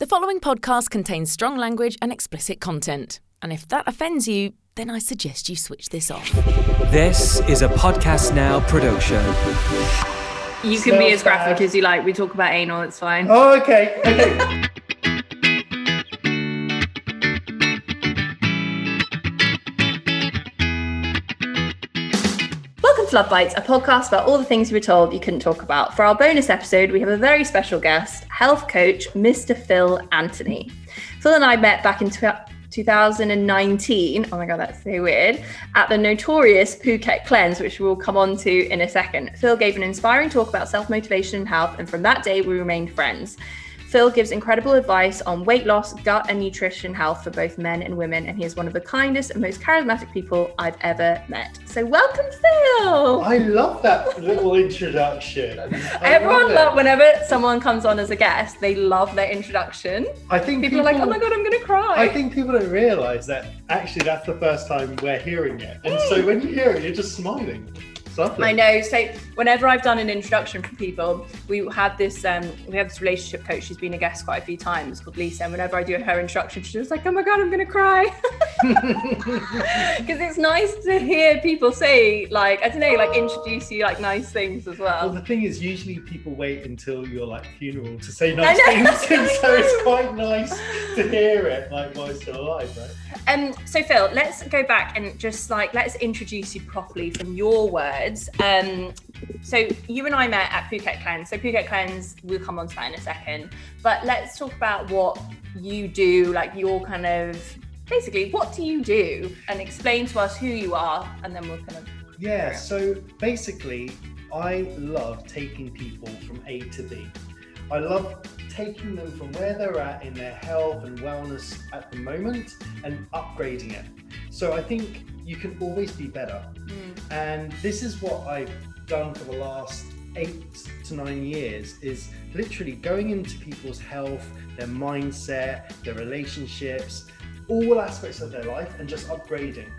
The following podcast contains strong language and explicit content. And if that offends you, then I suggest you switch this off. This is a Podcast Now production. You can be as graphic bad. as you like. We talk about anal, it's fine. Oh, okay. Okay. to Love Bites, a podcast about all the things you were told you couldn't talk about. For our bonus episode, we have a very special guest, health coach Mr. Phil Anthony. Phil and I met back in tw- 2019. Oh my god, that's so weird. At the notorious Phuket Cleanse, which we'll come on to in a second. Phil gave an inspiring talk about self motivation and health, and from that day, we remained friends. Phil gives incredible advice on weight loss, gut and nutrition health for both men and women, and he is one of the kindest and most charismatic people I've ever met. So, welcome, Phil. I love that little introduction. I Everyone love love whenever someone comes on as a guest, they love their introduction. I think People, are like, "Oh my god, I'm gonna cry." I think people don't realise that actually that's the first time we're hearing it, and so when you hear it, you're just smiling. Lovely. I know. So whenever I've done an introduction for people, we had this um we have this relationship coach. She's been a guest quite a few times called Lisa. And whenever I do her introduction, she's just like, "Oh my god, I'm gonna cry," because it's nice to hear people say like I don't know, like introduce you like nice things as Well, well. the thing is, usually people wait until your like funeral to say nice things, so it's quite nice to hear it like while still alive, right? Um, so Phil, let's go back and just like let's introduce you properly from your words. Um, so you and I met at Phuket Cleanse. So Phuket Cleanse, we'll come on to that in a second. But let's talk about what you do, like your kind of basically what do you do, and explain to us who you are, and then we'll kind of Yeah, so basically, I love taking people from A to B. I love taking them from where they're at in their health and wellness at the moment and upgrading it. So I think you can always be better. Mm. And this is what I've done for the last eight to nine years is literally going into people's health, their mindset, their relationships, all aspects of their life and just upgrading.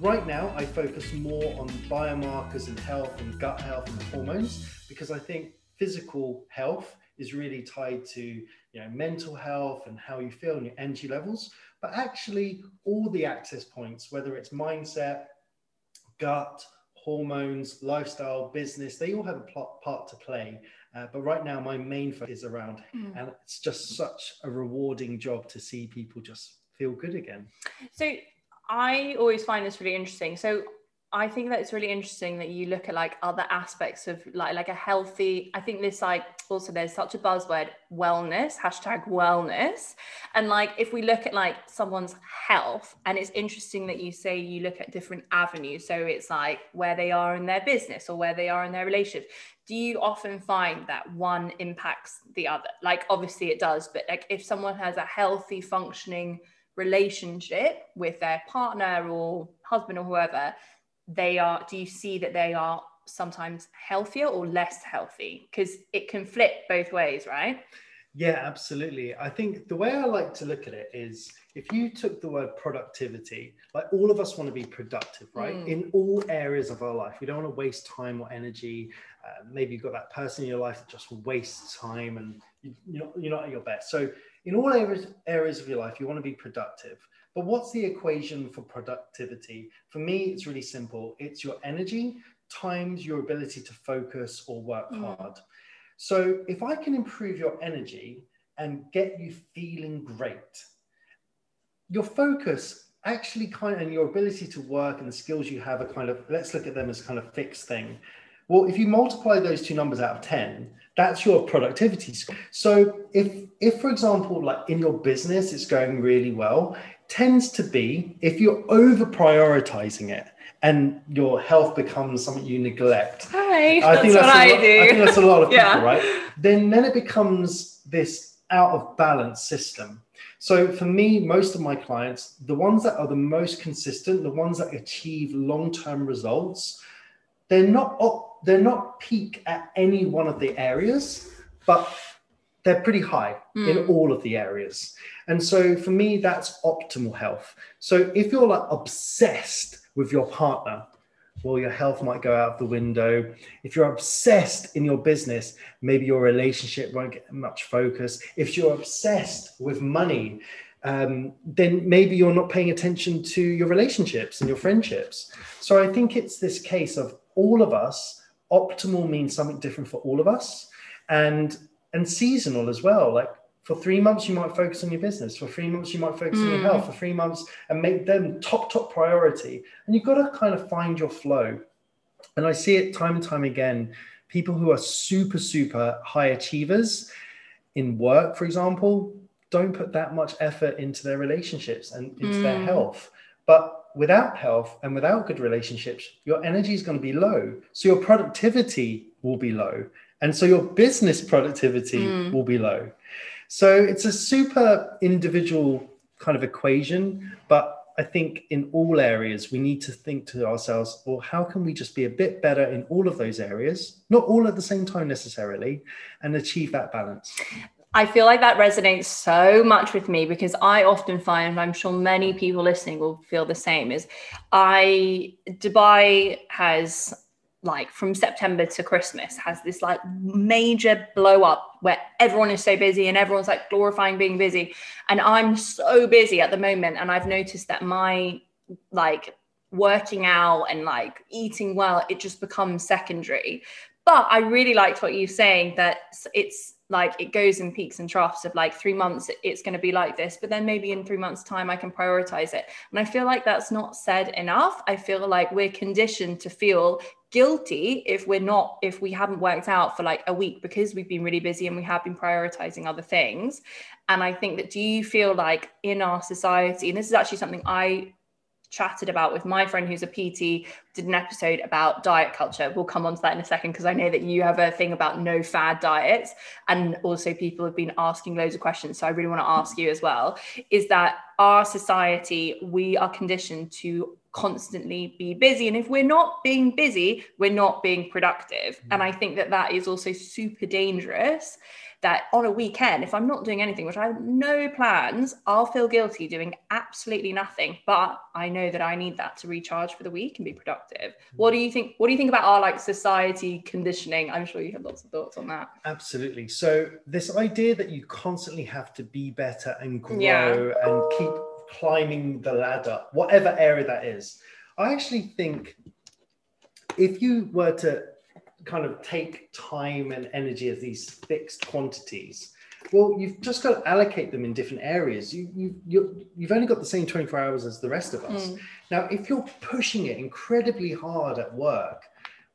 Right now, I focus more on biomarkers and health and gut health and hormones because I think physical health is really tied to you know mental health and how you feel and your energy levels. But actually, all the access points, whether it's mindset, gut, hormones, lifestyle, business, they all have a plot, part to play. Uh, but right now, my main focus is around, and it's just such a rewarding job to see people just feel good again. So I always find this really interesting. So I think that it's really interesting that you look at like other aspects of like like a healthy. I think this like also there's such a buzzword wellness hashtag wellness, and like if we look at like someone's health, and it's interesting that you say you look at different avenues. So it's like where they are in their business or where they are in their relationship. Do you often find that one impacts the other? Like obviously it does, but like if someone has a healthy functioning relationship with their partner or husband or whoever they are do you see that they are sometimes healthier or less healthy because it can flip both ways right Yeah, absolutely. I think the way I like to look at it is if you took the word productivity, like all of us want to be productive, right? Mm. In all areas of our life. We don't want to waste time or energy. Uh, maybe you've got that person in your life that just wastes time and you, you're, not, you're not at your best. So, in all areas, areas of your life, you want to be productive. But what's the equation for productivity? For me, it's really simple it's your energy times your ability to focus or work Mm. hard. So if I can improve your energy and get you feeling great, your focus actually kind of and your ability to work and the skills you have are kind of let's look at them as kind of fixed thing. Well, if you multiply those two numbers out of 10, that's your productivity score. So if if for example, like in your business it's going really well, tends to be if you're over prioritizing it and your health becomes something you neglect hi I that's think what that's a i do I think that's a lot of people, right? Then then it becomes this out of balance system. So for me, most of my clients, the ones that are the most consistent, the ones that achieve long-term results, they're not they're not peak at any one of the areas, but they're pretty high in Mm. all of the areas. And so for me, that's optimal health. So if you're like obsessed with your partner, well, your health might go out the window. If you're obsessed in your business, maybe your relationship won't get much focus. If you're obsessed with money, um, then maybe you're not paying attention to your relationships and your friendships. So I think it's this case of all of us. Optimal means something different for all of us, and and seasonal as well. Like for three months, you might focus on your business. For three months, you might focus mm. on your mm. health. For three months, and make them top top priority. And you've got to kind of find your flow. And I see it time and time again. People who are super super high achievers in work, for example, don't put that much effort into their relationships and into mm. their health. But without health and without good relationships, your energy is going to be low. So your productivity will be low. And so your business productivity mm. will be low. So it's a super individual kind of equation. But I think in all areas, we need to think to ourselves, well, how can we just be a bit better in all of those areas? Not all at the same time necessarily, and achieve that balance. I feel like that resonates so much with me because I often find, and I'm sure many people listening will feel the same, is I Dubai has like from September to Christmas has this like major blow up where everyone is so busy and everyone's like glorifying being busy. And I'm so busy at the moment. And I've noticed that my like working out and like eating well, it just becomes secondary. But I really liked what you're saying that it's like it goes in peaks and troughs of like three months it's going to be like this but then maybe in three months time i can prioritize it and i feel like that's not said enough i feel like we're conditioned to feel guilty if we're not if we haven't worked out for like a week because we've been really busy and we have been prioritizing other things. And i think that do you feel like in our society and this is actually something i chatted about with my friend who's a PT, did an episode about diet culture. We'll come on to that in a second because I know that you have a thing about no fad diets. And also, people have been asking loads of questions. So I really want to ask you as well is that our society, we are conditioned to constantly be busy and if we're not being busy we're not being productive and mm. i think that that is also super dangerous that on a weekend, if I'm not doing anything, which I have no plans, I'll feel guilty doing absolutely nothing. But I know that I need that to recharge for the week and be productive. What do you think? What do you think about our like society conditioning? I'm sure you have lots of thoughts on that. Absolutely. So this idea that you constantly have to be better and grow yeah. and keep climbing the ladder, whatever area that is. I actually think if you were to kind of take time and energy as these fixed quantities. Well you've just got to allocate them in different areas. You, you you you've only got the same 24 hours as the rest of us. Mm. now if you're pushing it incredibly hard at work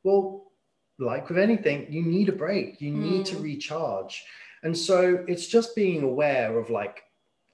well like with anything you need a break. You need to hmm. recharge. And so it's just being aware of like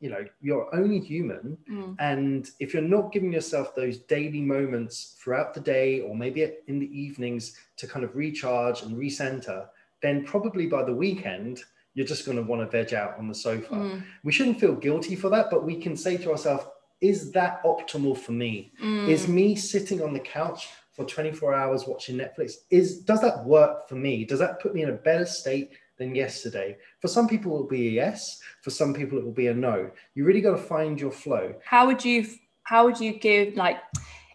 you know you're only human mm. and if you're not giving yourself those daily moments throughout the day or maybe in the evenings to kind of recharge and recenter then probably by the weekend you're just going to want to veg out on the sofa mm. we shouldn't feel guilty for that but we can say to ourselves is that optimal for me mm. is me sitting on the couch for 24 hours watching netflix is does that work for me does that put me in a better state than yesterday. For some people, it will be a yes. For some people, it will be a no. You really got to find your flow. How would you? How would you give like,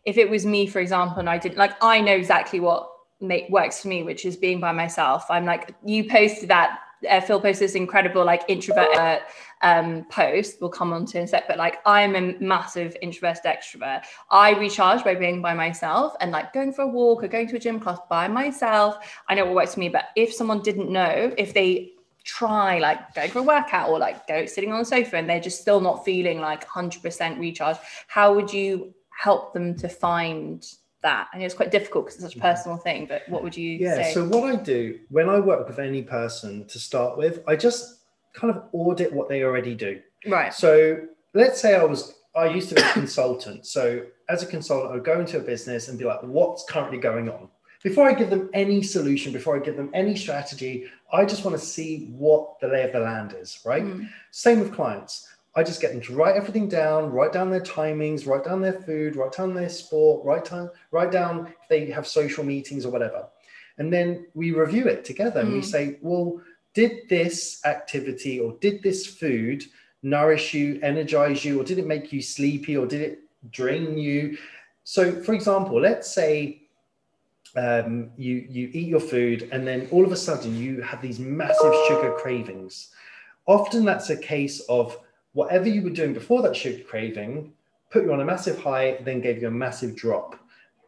if it was me, for example, and I didn't like I know exactly what make works for me, which is being by myself. I'm like you posted that uh, Phil posted this incredible like introvert um, post. We'll come on to in a sec, but like I'm a massive introvert extrovert. I recharge by being by myself and like going for a walk or going to a gym class by myself. I know what works for me, but if someone didn't know, if they try like going for a workout or like go sitting on the sofa and they're just still not feeling like 100% recharge, how would you help them to find that? And it's quite difficult because it's such a mm-hmm. personal thing, but what would you yeah, say? so what I do when I work with any person to start with, I just kind of audit what they already do. Right. So let's say I was I used to be a consultant. So as a consultant, I would go into a business and be like, what's currently going on? Before I give them any solution, before I give them any strategy, I just want to see what the lay of the land is, right? Mm. Same with clients. I just get them to write everything down, write down their timings, write down their food, write down their sport, write down, write down if they have social meetings or whatever. And then we review it together mm. and we hmm. say, well, did this activity or did this food nourish you, energize you, or did it make you sleepy or did it drain you? So, for example, let's say um, you you eat your food, and then all of a sudden you have these massive sugar cravings. Often that's a case of whatever you were doing before that sugar craving put you on a massive high, then gave you a massive drop.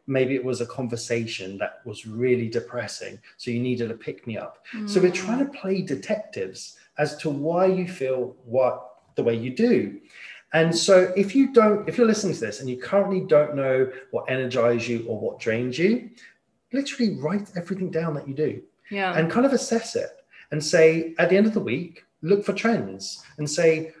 Maybe it was a conversation that was really depressing, so you needed a pick me up. So we're trying to play detectives as to why you feel what the way you do. And so if you don't, if you're listening to this and you currently don't know what energizes you or what drains you, literally write everything down that you do Yeah. and kind of assess it and say at the end of the week look for trends and say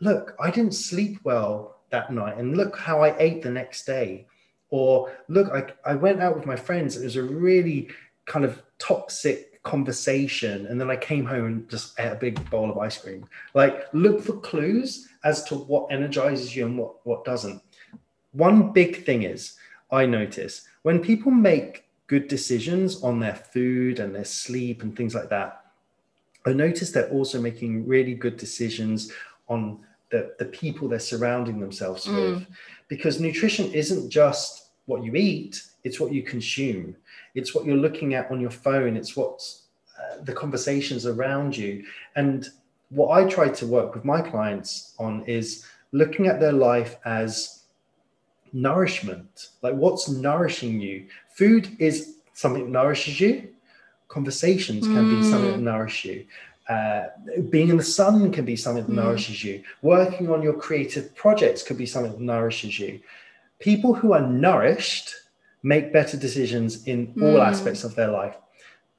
look i didn't sleep well that night and look how i ate the next day. Or look i, I went out with my friends it was a really kind of toxic conversation and then i came home and just ate a big bowl of ice cream. Like look for clues as to what energizes you and what what doesn't. One big thing is i notice when people make good decisions on their food and their sleep and things like that I notice they're also making really good decisions on the, the people they're surrounding themselves Mm. with. Because nutrition isn't just what you eat, it's what you consume, it's what you're looking at on your phone, it's what's uh, the conversations around you. And what I try to work with my clients on is looking at their life as nourishment. Like what's nourishing you? Food is something that nourishes you. Conversations can be something that nourish you uh, being in the sun can be something that nourishes you. Working on your creative projects could be something that nourishes you. People who are nourished make better decisions in all aspects of their life.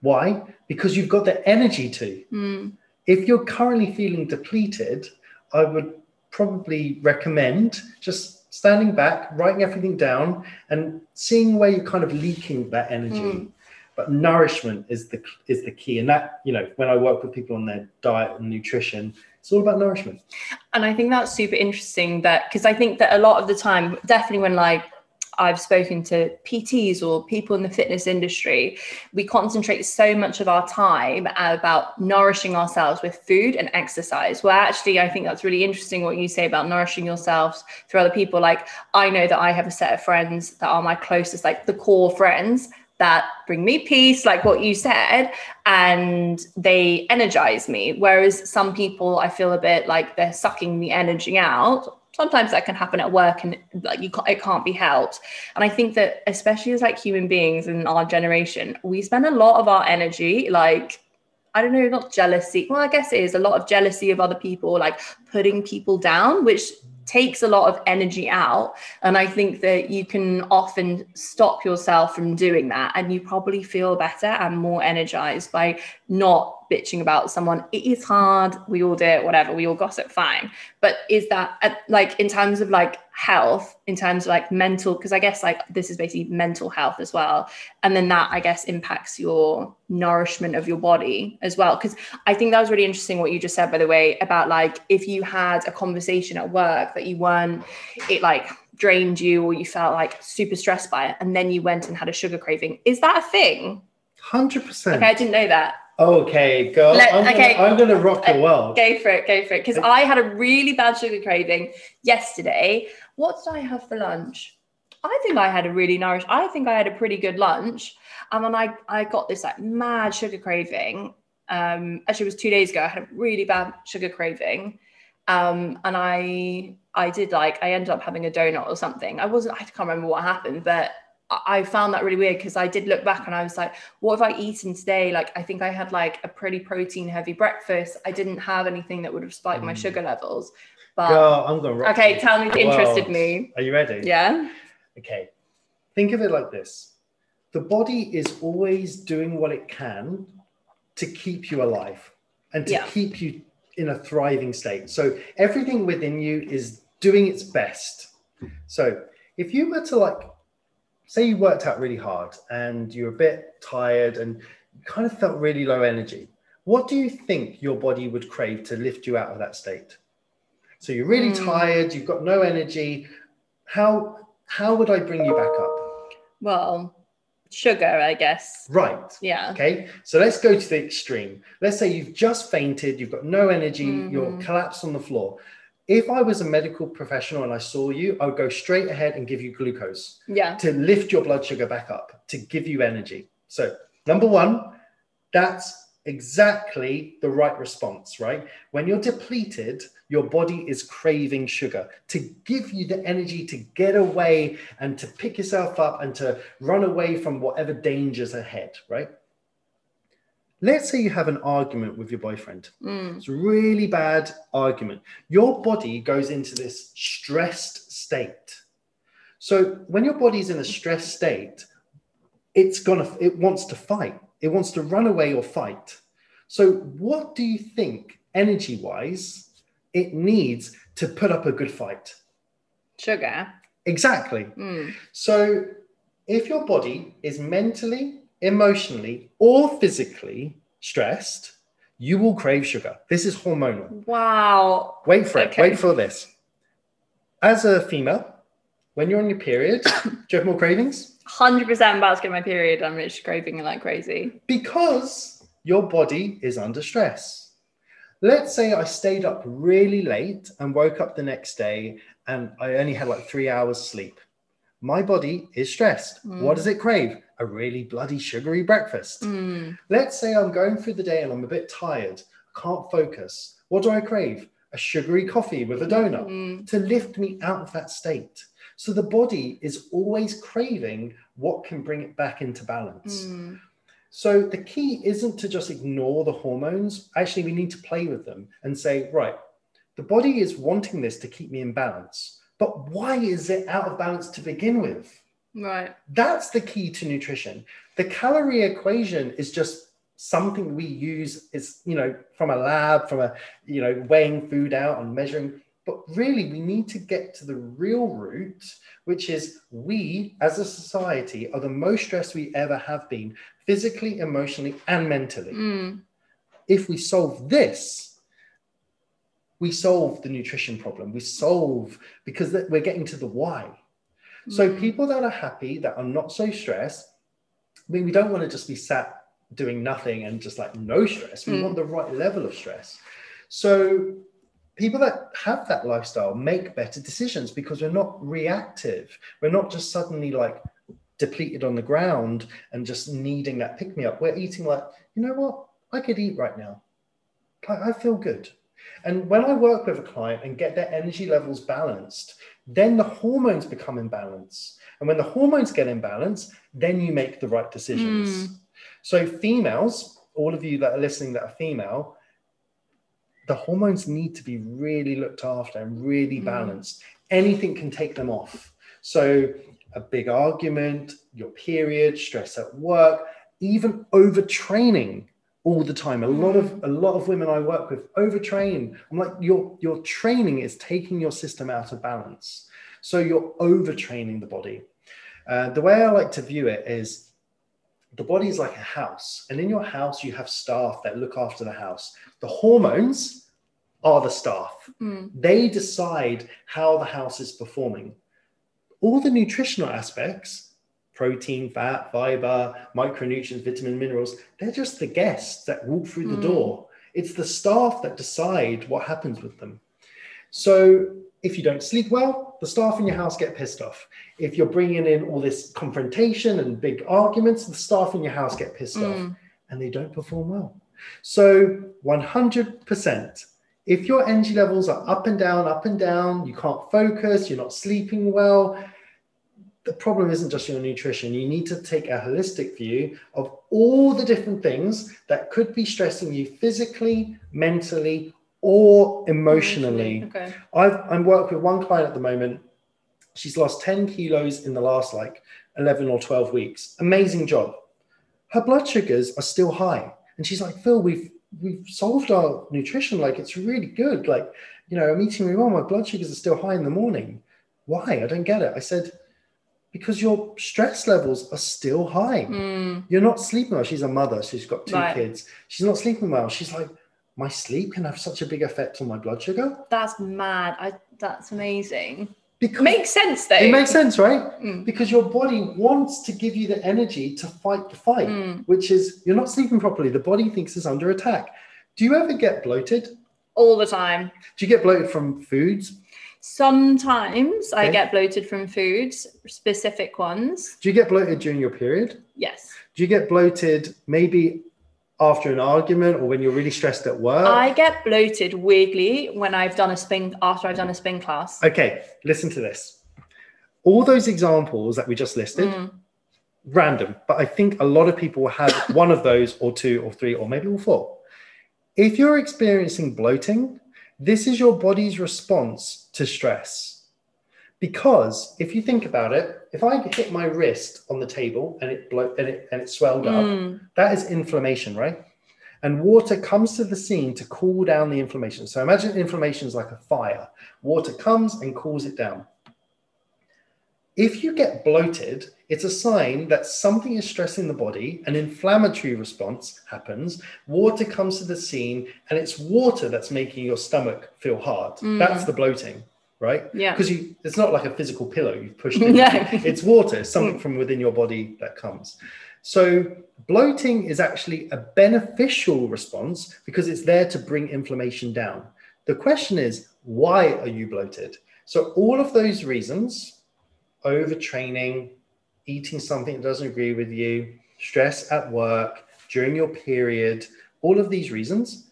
Why? Because you've got the energy to. Mm. if you're currently feeling depleted, I would probably recommend just standing back, writing everything down, and seeing where you're kind of leaking that energy. But nourishment is the is the key, and that you know when I work with people on their diet and nutrition, it's all about nourishment. And I think that's super interesting that because I think that a lot of the time, definitely when like I've spoken to PTs or people in the fitness industry, we concentrate so much of our time about nourishing ourselves with food and exercise. Well, actually, I think that's really interesting what you say about nourishing yourselves through other people. Like, I know that I have a set of friends that are my closest, like the core friends that bring me peace, like what you said, and they energize me. Whereas some people, I feel a bit like they're sucking the energy out. Sometimes that can happen at work, and like you, can't, it can't be helped. And I think that, especially as like human beings in our generation, we spend a lot of our energy like I don't know, not jealousy. Well, I guess it is a lot of jealousy of other people, like putting people down, which takes a lot of energy out. And I think that you can often stop yourself from doing that. And you probably feel better and more energized by not bitching about someone. It is hard. We all do it, whatever. We all gossip, fine. But is that uh, like in terms of like health, in terms of like mental, because I guess like this is basically mental health as well. And then that I guess impacts your nourishment of your body as well. Because I think that was really interesting what you just said, by the way, about like if you had a conversation at work that you weren't, it like drained you or you felt like super stressed by it, and then you went and had a sugar craving. Is that a thing? Hundred percent. Okay, I didn't know that. Okay, girl. Let- I'm, okay. gonna, I'm gonna rock Uh, world. Go for it, go for it. Because I had a really bad sugar craving yesterday. What did I have for lunch? I think I had a really nourished, I think I had a pretty good lunch. And then I, I got this like mad sugar craving. Um, actually, it was two days ago. I had a really bad sugar craving. Um, and I I did like I ended up having a donut or something. I wasn't I can't remember what happened, but I found that really weird because I did look back and I was like, what have I eaten today? Like, I think I had like a pretty protein heavy breakfast. I didn't have anything that would have spiked my Mm. sugar levels. But Girl, I'm gonna rock okay, you. tell me, The interested me. Are you ready? Yeah. Okay. Think of it like this the body is always doing what it can to keep you alive and to Yeah. keep you in a thriving state. So everything within you is doing its best. So if you were to like, say you worked out really hard and you're a bit tired and kind of felt really low energy, what do you think your body would crave to lift you out of that state? So you're really Hmm. tired, you've got no energy. How how would I bring you back up? Well, sugar, I guess. Right. Yeah. Okay. So let's go to the extreme. Let's say you've just fainted, you've got no energy, you're Mhm. collapsed on the floor. If I was a medical professional and I saw you, I would go straight ahead and give you glucose Yeah. to lift your blood sugar back up, to give you energy. So, number one, that's exactly the right response, right? When you're depleted, your body is craving sugar to give you the energy to get away and to pick yourself up and to run away from whatever dangers ahead, right? Let's say you have an argument with your boyfriend. Mm. It's a really bad argument. Your body goes into this stressed state. So when your body's in a stressed state, it's gonna it wants to fight. It wants to run away or fight. So what do you think energy-wise it needs to put up a good fight? Sugar. Exactly. Mm. So if your body is mentally, emotionally, or physically stressed, you will crave sugar. This is hormonal. Wow. Wait for it. Okay. Wait for this. As a female, when you're on your period, do you have more cravings? 100% about to get my period. I'm literally craving like crazy. Because your body is under stress. Let's say I stayed up really late and woke up the next day and I only had like three hours sleep. My body is stressed. What mm. does it crave? A really bloody sugary breakfast. Mm. Let's say I'm going through the day and I'm a bit tired, I can't focus. What do I crave? A sugary coffee with a donut Mm. to lift me out of that state. So the body is always craving what can bring it back into balance. Mm. So the key isn't to just ignore the hormones. Actually, we need to play with them and say, right, the body is wanting this to keep me in balance. But why is it out of balance to begin with? Right. That's the key to nutrition. The calorie equation is just something we use is, you know, from a lab, from a, you know, weighing food out and measuring. But really, we need to get to the real root, which is we as a society are the most stressed we ever have been, physically, emotionally, and mentally. Mm. If we solve this, we solve the nutrition problem. We solve because we're getting to the why. So Mm. people that are happy, that are not so stressed, I mean, we don't want to just be sat doing nothing and just like no stress. We Mm. want the right level of stress. So people that have that lifestyle make better decisions because we're not reactive. We're not just suddenly like depleted on the ground and just needing that pick me up. We're eating like, you know what? I could eat right now. Like, I feel good. And when I work with a client and get their energy levels balanced, then the hormones become in balance. And when the hormones get in balance, then you make the right decisions. So, females, all of you that are listening that are female, the hormones need to be really looked after and really Mm. balanced. Anything can take them off. So, a big argument, your period, stress at work, even overtraining all the time. A lot of a lot of women I work with overtrain. I'm like, your your training is taking your system out of balance. So you're overtraining the body. Uh, the way I like to view it is the body is like a house, and in your house you have staff that look after the house. The hormones are the staff. Mm. They decide how the house is performing. All the nutritional aspects protein, fat, fiber, micronutrients, vitamin, minerals they're just the guests that walk through the Mm. door. It's the staff that decide what happens with them. So if you don't sleep well, the staff in your house get pissed off. If you're bringing in all this confrontation and big arguments, the staff in your house get pissed off Mm. and they don't perform well. So 100%, if your energy levels are up and down, up and down, you can't focus, you're not sleeping well, the problem isn't just your nutrition. You need to take a holistic view of all the different things that could be stressing you physically, mentally, or emotionally. Okay. I've, I'm working with one client at the moment. She's lost 10 kilos in the last like 11 or 12 weeks. Amazing job. Her blood sugars are still high. And she's like, Phil, we've we've solved our nutrition. Like it's really good. Like, you know, I'm eating really well. My blood sugars are still high in the morning. Why? I don't get it. I said, because your stress levels are still high. Mm. You're not sleeping well. She's a mother. She's got two Right. kids. She's not sleeping well. She's like, my sleep can have such a big effect on my blood sugar. That's mad. I, that's amazing. Because Makes sense though. it makes sense, right? Mm. Because your body wants to give you the energy to fight the fight, Mm. which is you're not sleeping properly. The body thinks it's under attack. Do you ever get bloated? all the time. Do you get bloated from foods? Sometimes I get bloated from foods, specific ones. Do you get bloated during your period? Yes. Do you get bloated maybe after an argument or when you're really stressed at work? I get bloated weirdly when I've done a spin after I've done a spin class. Okay, listen to this. All those examples that we just listed, Mm. random, but I think a lot of people have one of those or two or three or maybe all four. If you're experiencing bloating, this is your body's response to stress. Because if you think about it, if I hit my wrist on the table and it blo- and it and it swelled up, Mm. that is inflammation, right? And water comes to the scene to cool down the inflammation. So imagine inflammation is like a fire. Water comes and cools it down. If you get bloated, it's a sign that something is stressing the body, an inflammatory response happens, water comes to the scene, and it's water that's making your stomach feel hard. Mm. That's the bloating, right? Yeah. Because you it's not like a physical pillow you've pushed in. No. It's water, something from within your body that comes. So bloating is actually a beneficial response because it's there to bring inflammation down. The question is, why are you bloated? So all of those reasons, overtraining, eating something that doesn't agree with you, stress at work, during your period, all of these reasons,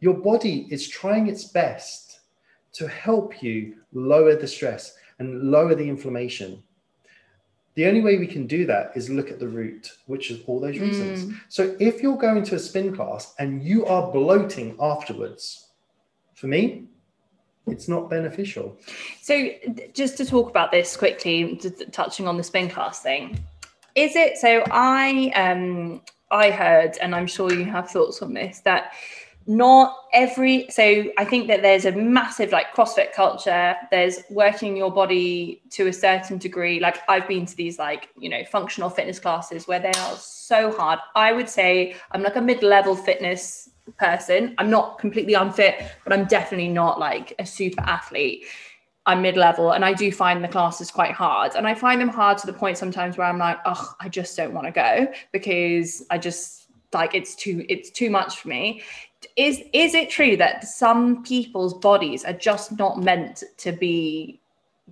your body is trying its best to help you lower the stress and lower the inflammation. The only way we can do that is look at the root, which is all those reasons. Mm. So if you're going to a spin class and you are bloating afterwards, for me, it's not beneficial. So, just to talk about this quickly, touching on the spin class thing, is it so? I um I heard, and I'm sure you have thoughts on this, that not every so I think that there's a massive like CrossFit culture. There's working your body to a certain degree. Like I've been to these like you know functional fitness classes where they are so hard. I would say I'm like a mid-level fitness person. I'm not completely unfit, but I'm definitely not like a super athlete. I'm mid-level and I do find the classes quite hard. And I find them hard to the point sometimes where I'm like, oh, I just don't want to go because I just like it's too it's too much for me. Is is it true that some people's bodies are just not meant to be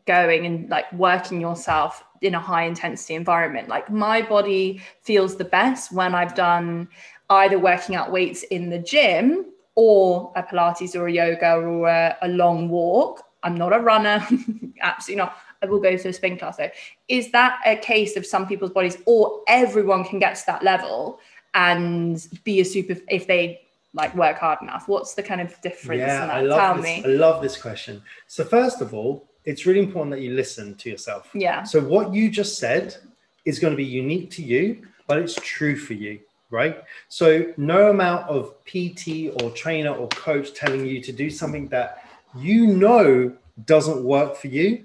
going and like working yourself in a high intensity environment? Like my body feels the best when I've done either working out weights in the gym or a Pilates or a yoga or a, a long walk. I'm not a runner, absolutely not. I will go to a spin class though. Is that a case of some people's bodies, or everyone can get to that level and be a super if they like work hard enough? What's the kind of difference in Yeah, that? I love Tell this. me. I love this question. So first of all, it's really important that you listen to yourself. Yeah. So what you just said is going to be unique to you, but it's true for you, right? So no amount of PT or trainer or coach telling you to do something that you know doesn't work for you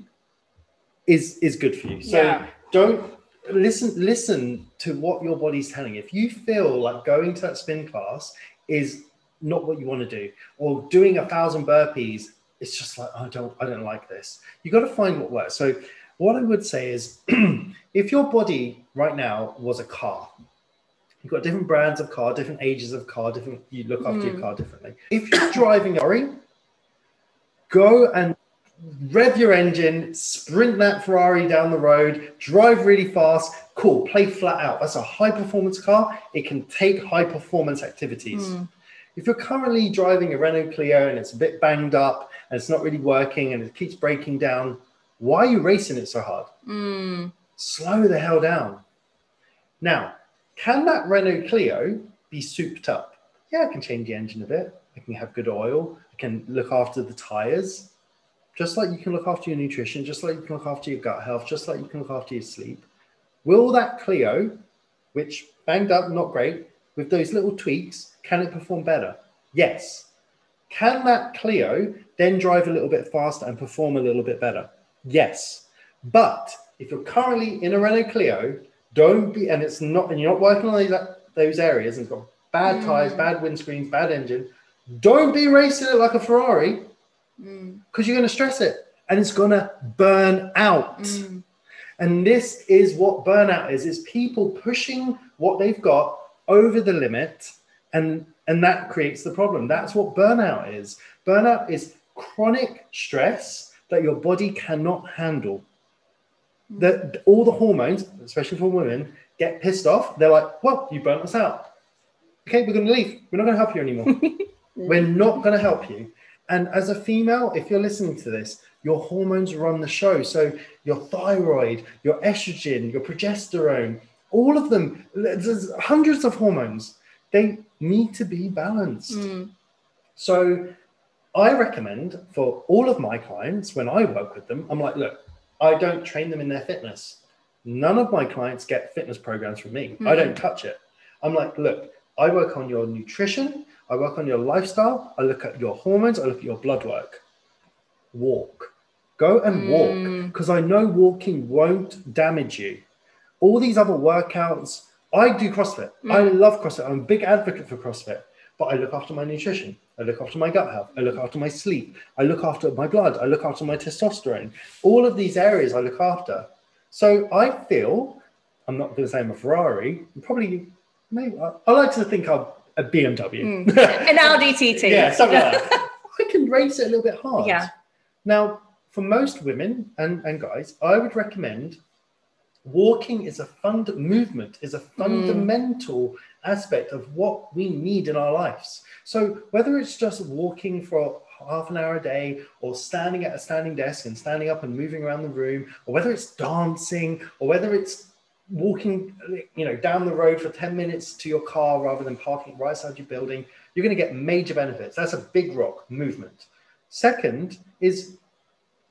is is good for you. So Yeah. don't listen listen to what your body's telling you. If you feel like going to that spin class is not what you want to do or doing a thousand burpees it's just like i don't i don't like this. You got to find what works. So what i would say is if your body right now was a car you've got different brands of car different ages of car different you look after your mm. car differently. If you're driving a Ferrari go and rev your engine sprint that ferrari down the road drive really fast cool play flat out. That's a high performance car. It can take high performance activities. Mm. If you're currently driving a Renault Clio and it's a bit banged up and it's not really working and it keeps breaking down, why are you racing it so hard? Hmm. Slow the hell down. Now, can that Renault Clio be souped up? Yeah, I can change the engine a bit. I can have good oil. I can look after the tires. Just like you can look after your nutrition, just like you can look after your gut health, just like you can look after your sleep. Will that Clio, which banged up, not great, with those little tweaks, can it perform better? Yes. Can that Clio then drive a little bit faster and perform a little bit better? Yes. But if you're currently in a Renault Clio, don't be, and it's not, and you're not working on those, those areas and it's got bad mm. tires, bad windscreens, bad engine, don't be racing it like a Ferrari mm. because you're going to stress it and it's going to burn out. Mm. And this is what burnout is: is people pushing what they've got over the limit and And that creates the problem. That's what burnout is. Burnout is chronic stress that your body cannot handle. That all the hormones, especially for women, get pissed off. They're like, well, you burnt us out. Okay, we're going to leave. We're not going to help you anymore. we're not going to help you. And as a female, if you're listening to this, your hormones run the show. So your thyroid, your estrogen, your progesterone, all of them, there's hundreds of hormones. They need to be balanced. Mm. So I recommend for all of my clients, when I work with them, I'm like, look, I don't train them in their fitness. None of my clients get fitness programs from me. I don't mm-hmm. touch it. I'm like, look, I work on your nutrition, I work on your lifestyle, I look at your hormones, I look at your blood work. Walk. Go and walk mm. because I know walking won't damage you. All these other workouts, I do CrossFit. I mm. love CrossFit. I'm a big advocate for CrossFit, but I look after my nutrition. I look after my gut health. I look after my sleep. I look after my blood. I look after my testosterone. All of these areas I look after. So I feel, I'm not going to say I'm a Ferrari, probably, maybe, I, I like to think I'm a BMW. Hmm. An Audi TT. yeah, something like that. I can race it a little bit hard. Yeah. Now, for most women and, and guys, I would recommend walking is a fund movement is a hmm. fundamental aspect of what we need in our lives. So whether it's just walking for half an hour a day or standing at a standing desk and standing up and moving around the room or whether it's dancing or whether it's walking you know down the road for 10 minutes to your car rather than parking right outside your building you're going to get major benefits. That's a big rock movement. Second is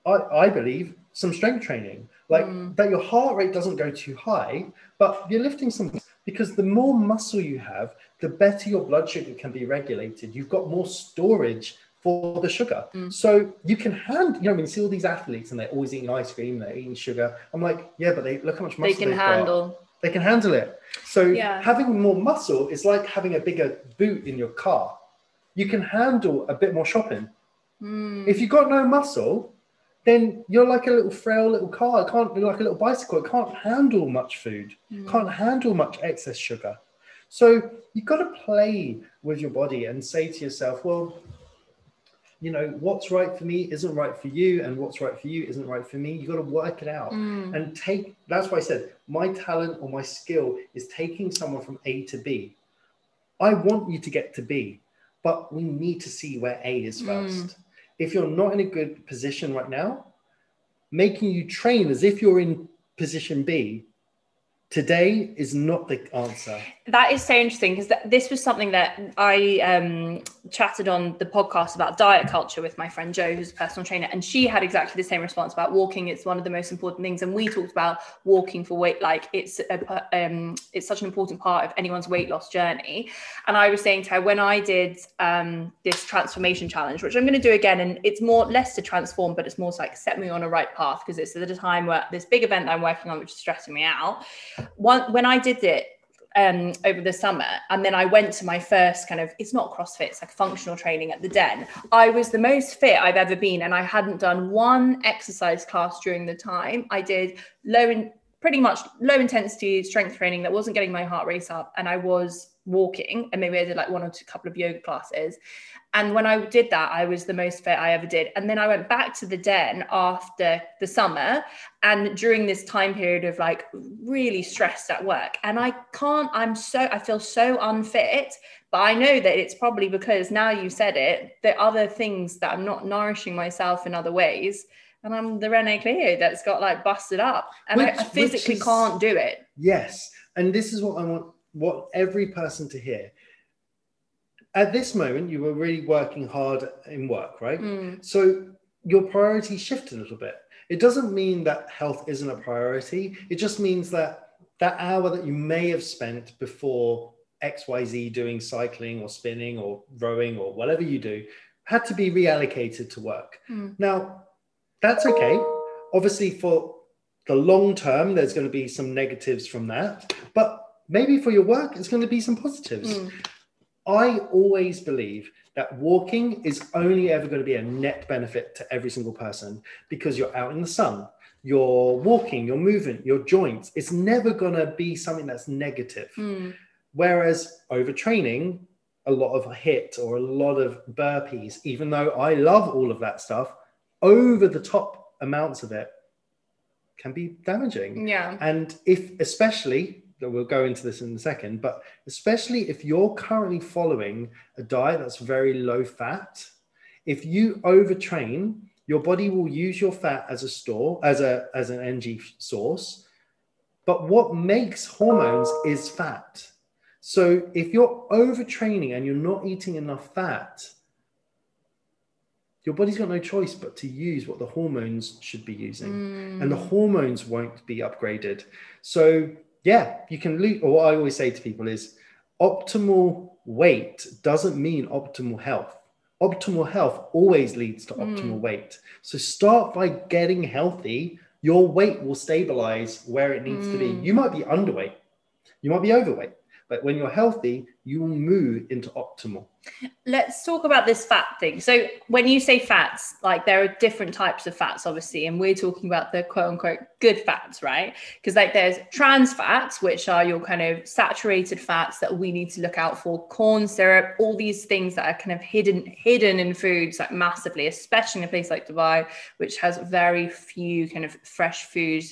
I, I believe some strength training, like mm. that your heart rate doesn't go too high, but you're lifting some because the more muscle you have, the better your blood sugar can be regulated. You've got more storage for the sugar. Mm. So you can hand, you know, I mean, see all these athletes and they're always eating ice cream, they're eating sugar. I'm like, yeah, but they look how much muscle They can they've got. handle. They can handle it. So Yeah. having more muscle is like having a bigger boot in your car. You can handle a bit more shopping. Mm. If you've got no muscle, then you're like a little frail little car. It can't be like a little bicycle. It can't handle much food. Mm. Can't handle much excess sugar. So you've got to play with your body and say to yourself, well, you know, what's right for me isn't right for you, and what's right for you isn't right for me. You've got to work it out mm. and take. That's why I said my talent or my skill is taking someone from A to B. I want you to get to B, but we need to see where A is mm. first. If you're not in a good position right now, making you train as if you're in position B today is not the answer. That is so interesting because this was something that I um, chatted on the podcast about diet culture with my friend joe who's a personal trainer, and she had exactly the same response about walking. It's one of the most important things, and we talked about walking for weight, like it's a, um, it's such an important part of anyone's weight loss journey. And I was saying to her when I did um, this transformation challenge, which I'm going to do again, and it's more less to transform, but it's more to like set me on a right path because it's at a time where this big event I'm working on, which is stressing me out. One when I did it um, over the summer. And then I went to my first kind of, it's not CrossFit, it's like functional training at the Den. I was the most fit I've ever been. And I hadn't done one exercise class during the time. I did low in pretty much low intensity strength training that wasn't getting my heart rate up. And I was walking and maybe I did like one or two couple of yoga classes. And when I did that, I was the most fit I ever did. And then I went back to the den after the summer and during this time period of like really stressed at work. And I can't, I'm so, I feel so unfit, but I know that it's probably because now you said it, the other things that I'm not nourishing myself in other ways. And I'm the Renault Clio that's got like busted up. And I, Which- I physically is- can't do it. Yes. And this is what I want what every person to hear. At this moment, you were really working hard in work, right? Mm. So your priorities shifted a little bit. It doesn't mean that health isn't a priority. It just means that that hour that you may have spent before XYZ doing cycling or spinning or rowing or whatever you do had to be reallocated to work. Mm. Now, that's okay. Obviously, for the long term, there's going to be some negatives from that, but maybe for your work, it's going to be some positives. Mm. I always believe that walking is only ever going to be a net benefit to every single person because you're out in the sun, you're walking, you're moving, your joints. It's never going to be something that's negative. Mm. Whereas overtraining, a lot of HIIT or a lot of burpees, even though I love all of that stuff, over the top amounts of it can be damaging. Yeah. And if, especially, we'll go into this in a second, but especially if you're currently following a diet that's very low fat, if you overtrain, your body will use your fat as a store, as a as an energy source. But what makes hormones is fat. So if you're overtraining and you're not eating enough fat, your body's got no choice but to use what the hormones should be using. Mm. And the hormones won't be upgraded. So yeah, you can lose, or what I always say to people is optimal weight doesn't mean optimal health. Optimal health always leads to optimal mm. weight. So start by getting healthy. Your weight will stabilize where it needs to be. Mm. You might be underweight, you might be overweight, but when you're healthy, you will move into optimal. let's talk about this fat thing. So when you say fats, like there are different types of fats, obviously, and we're talking about the quote unquote good fats, right? Because like there's trans fats, which are your kind of saturated fats that we need to look out for, corn syrup, all these things that are kind of hidden hidden in foods like massively, especially in a place like Dubai, which has very few kind of fresh food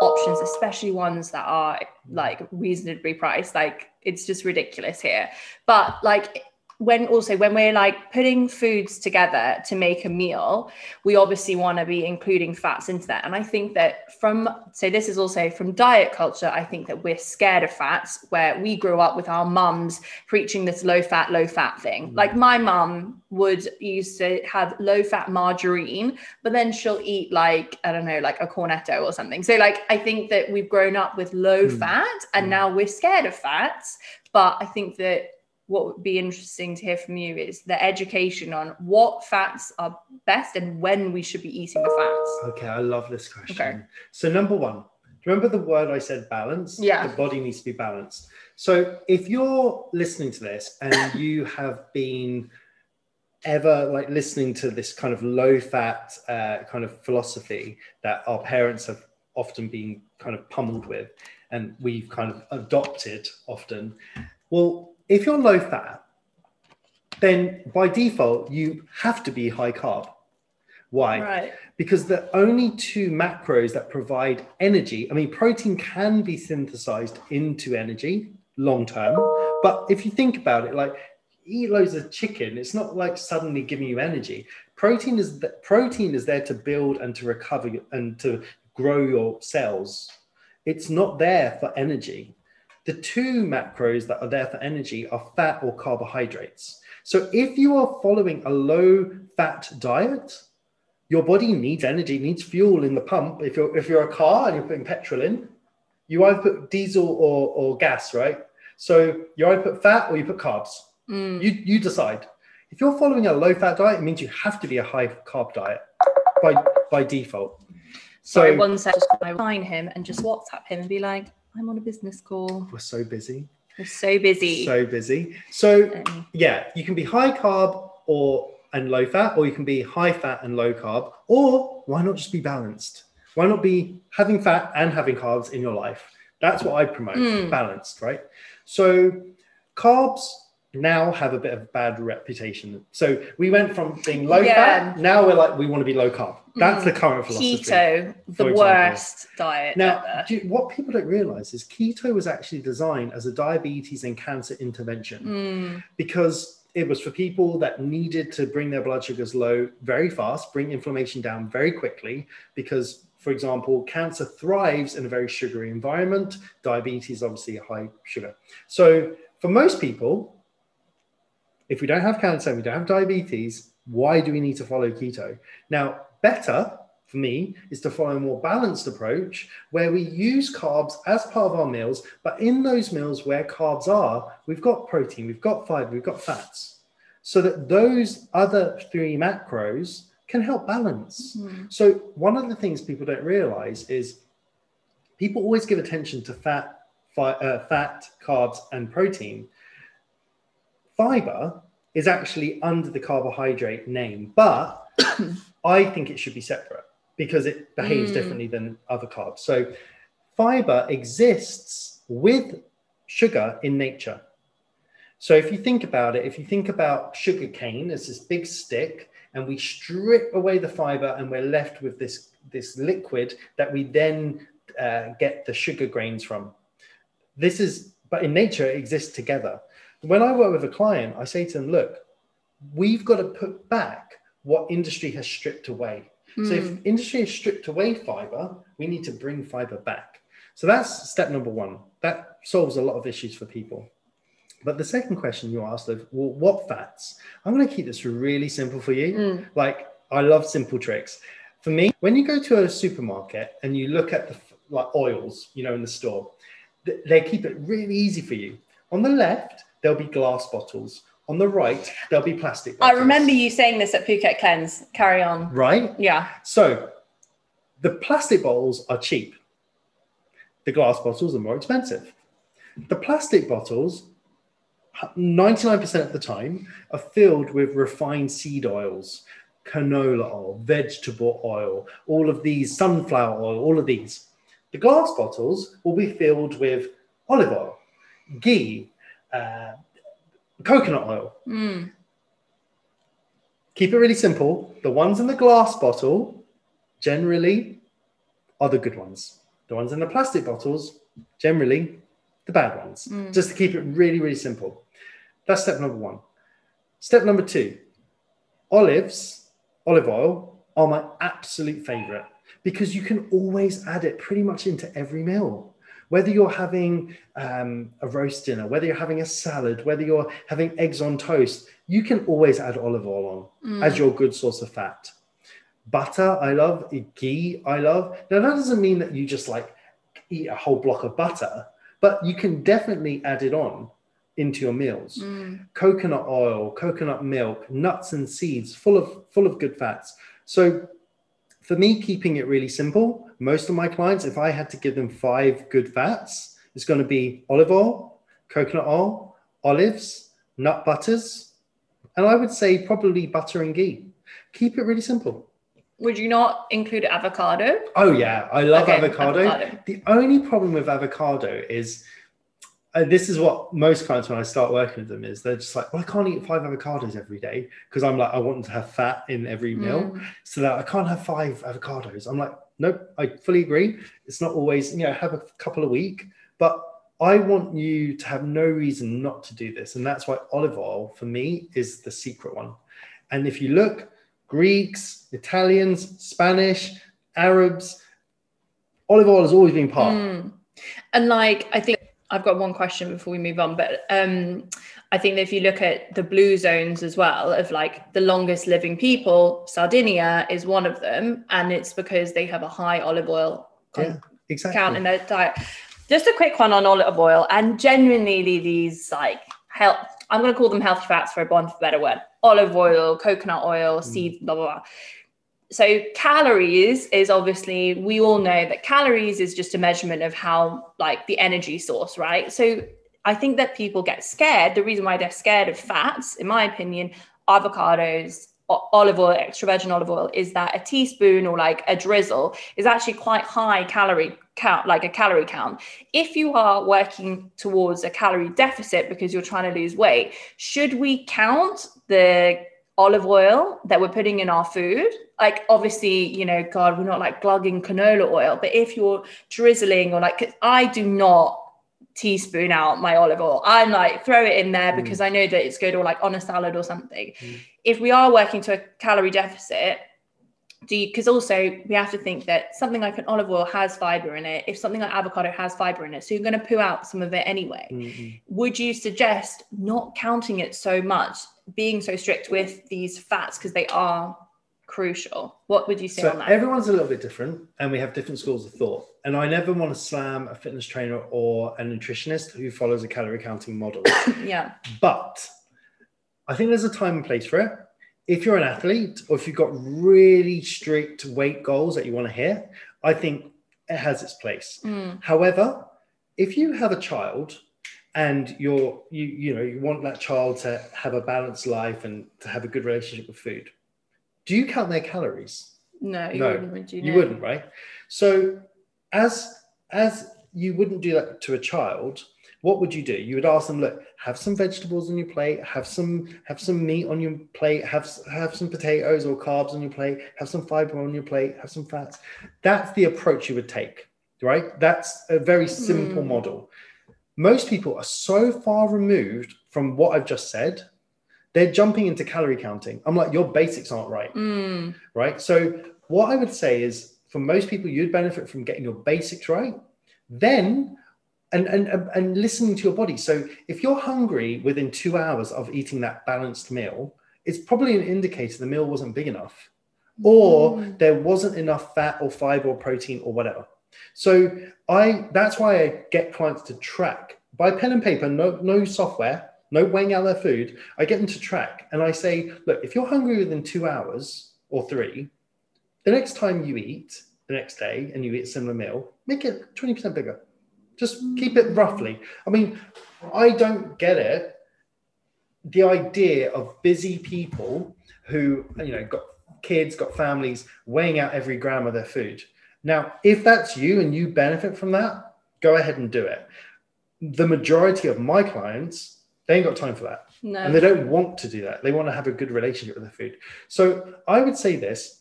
options, especially ones that are like reasonably priced. Like it's just ridiculous here. But like when also when we're like putting foods together to make a meal we obviously want to be including fats into that. And i think that from so this is also from diet culture i think that we're scared of fats where we grew up with our mums preaching this low fat low fat thing. Mm. Like my mum would used to have low fat margarine but then she'll eat like i don't know like a cornetto or something. So like i think that we've grown up with low mm. fat and mm. now we're scared of fats but i think that what would be interesting to hear from you is the education on what fats are best and when we should be eating the fats. Okay, I love this question. Okay. So, number one, remember the word I said balance? Yeah. The body needs to be balanced. So, if you're listening to this and you have been ever like listening to this kind of low fat uh, kind of philosophy that our parents have often been kind of pummeled with and we've kind of adopted often, well, if you're low fat, then by default, you have to be high carb. Why? Right. because the only two macros that provide energy i mean protein can be synthesized into energy long term but if you think about it like eat loads of chicken it's not like suddenly giving you energy protein is the, protein is there to build and to recover and to grow your cells it's not there for energy the two macros that are there for energy are fat or carbohydrates so if you are following a low fat diet your body needs energy, needs fuel in the pump. If you're if you're a car and you're putting petrol in, you either put diesel or, or gas, right? So you either put fat or you put carbs. Mm. You you decide. If you're following a low fat diet, it means you have to be a high carb diet by by default. So Sorry, one sec. Just I find him and just WhatsApp him and be like, I'm on a business call. we're so busy, We're so busy. so busy. So Um, yeah, you can be high carb or and low fat, or you can be high fat and low carb, or why not just be balanced? Why not be having fat and having carbs in your life? That's what I promote, Mm. balanced, right? So carbs now have a bit of bad reputation. So we went from being low Yeah. fat, now we're like we want to be low carb. That's the current philosophy. keto, the example. worst diet Now, you- what people don't realize is keto was actually designed as a diabetes and cancer intervention Mm. because it was for people that needed to bring their blood sugars low very fast, bring inflammation down very quickly. Because, for example, cancer thrives in a very sugary environment, diabetes, obviously, high sugar. So, for most people, if we don't have cancer we don't have diabetes, why do we need to follow keto? Now, better for me is to follow a more balanced approach where we use carbs as part of our meals, but in those meals where carbs are, we've got protein, we've got fiber, we've got fats, so that those other three macros can help balance. So, one of the things people don't realize is people always give attention to fat, fi- uh, fat, carbs, and protein. Fiber is actually under the carbohydrate name, but I think it should be separate because it behaves Mm. differently than other carbs. So, fiber exists with sugar in nature. So if you think about it, if you think about sugar cane as this big stick, and we strip away the fiber, and we're left with this this liquid that we then uh, get the sugar grains from. This is, but in nature, it exists together. When I work with a client, I say to them, look, we've got to put back what industry has stripped away. Mm. So if Hmm. industry has stripped away fiber, we need to bring fiber back. So that's step number one. That solves a lot of issues for people. But the second question you asked of, well, what fats? I'm going to keep this really simple for you. Mm. Like, I love simple tricks. For me, when you go to a supermarket and you look at the like oils, you know, in the store, they keep it really easy for you. On the left, there'll be glass bottles. On the right, there'll be plastic I remember you saying this at Phuket Cleanse. Carry on. Right? Yeah. So the plastic bottles are cheap. The glass bottles are more expensive. The plastic bottles, 99% of the time, are filled with refined seed oils, canola oil, vegetable oil, all of these, sunflower oil, all of these. The glass bottles will be filled with olive oil, ghee, uh, coconut oil, Mm. keep it really simple. The ones in the glass bottle generally are the good ones. The ones in the plastic bottles generally the bad ones. Mm. Just to keep it really, really simple. That's step number one. Step number two olives, olive oil are my absolute favorite because you can always add it pretty much into every meal. Whether you're having um, a roast dinner, whether you're having a salad, whether you're having eggs on toast, you can always add olive oil on as your good source of fat. Butter, I love. Ghee, I love. Now, that doesn't mean that you just like eat a whole block of butter, but you can definitely add it on into your meals. Mm. Coconut oil, coconut milk, nuts and seeds, full of full of good fats. So, for me, keeping it really simple, most of my clients, if I had to give them five good fats, it's going to be olive oil, coconut oil, olives, nut butters, and I would say probably butter and ghee. Keep it really simple. Would you not include avocado? Oh yeah, I love Okay, avocado. avocado. The only problem with avocado is uh, this is what most clients when I start working with them is they're just like, well, I can't eat five avocados every day because I'm like I want them to have fat in every meal, Mm. so that I can't have five avocados. I'm like, nope, I fully agree. It's not always you know have a couple a week, but I want you to have no reason not to do this, and that's why olive oil for me is the secret one. And if you look, Greeks, Italians, Spanish, Arabs, olive oil has always been part. Mm. And like, I think I've got one question before we move on, but um, I think that if you look at the blue zones as well, of like the longest living people, Sardinia is one of them, and it's because they have a high olive oil Yeah, exactly. count in their diet. Just a quick one on olive oil, and genuinely these like health. I'm going to call them healthy fats for a bond for a better word. Olive oil, coconut oil, seeds, blah blah blah. So calories is obviously we all know that calories is just a measurement of how like the energy source, right? So I think that people get scared. The reason why they're scared of fats, in my opinion, avocados, olive oil, extra virgin olive oil, is that a teaspoon or like a drizzle is actually quite high calorie count, like a calorie count. If you are working towards a calorie deficit because you're trying to lose weight, should we count the olive oil that we're putting in our food? Like, obviously, you know, God, we're not like glugging canola oil, but if you're drizzling or like, I do not teaspoon out my olive oil. I'm like, throw it in there because I know that it's good or like on a salad or something. Mm. If we are working to a calorie deficit, do you because also we have to think that something like an olive oil has fiber in it if something like avocado has fiber in it so you're going to poo out some of it anyway Mhm. would you suggest not counting it so much being so strict with these fats because they are crucial what would you say So on that everyone's a little bit different, and we have different schools of thought. And I never want to slam a fitness trainer or a nutritionist who follows a calorie counting model. yeah But I think there's a time and place for it. If you're an athlete or if you've got really strict weight goals that you want to hit, I think it has its place. Mm, However, if you have a child and you're you you know you want that child to have a balanced life and to have a good relationship with food, do you count their calories? no you No, wouldn't would you, You No. wouldn't, right? So as as you wouldn't do that to a child, what would you do? You would ask them, look, have some vegetables on your plate, have some have some meat on your plate, have have some potatoes or carbs on your plate, have some fiber on your plate, have some fats. That's the approach you would take, right? That's a very simple Mm. model. Most people are so far removed from what I've just said, they're jumping into calorie counting. I'm like, your basics aren't right Mm. right? So what I would say is for most people, you'd benefit from getting your basics right, then and and and- listening to your body. So if you're hungry within two hours of eating that balanced meal, it's probably an indicator the meal wasn't big enough, or Mm. there wasn't enough fat or fiber or protein or whatever. So I that's why I get clients to track by pen and paper, no no software, no weighing out their food. I get them to track and I say, look, if you're hungry within two hours or three, the next time you eat, the next day, and you eat a similar meal, make it 20% bigger. Just keep it roughly. I mean, I don't get it. The idea of busy people who, you know, got kids, got families, weighing out every gram of their food. Now, if that's you and you benefit from that, go ahead and do it. The majority of my clients, they ain't got time for that No. and they don't want to do that. They want to have a good relationship with their food. So I would say this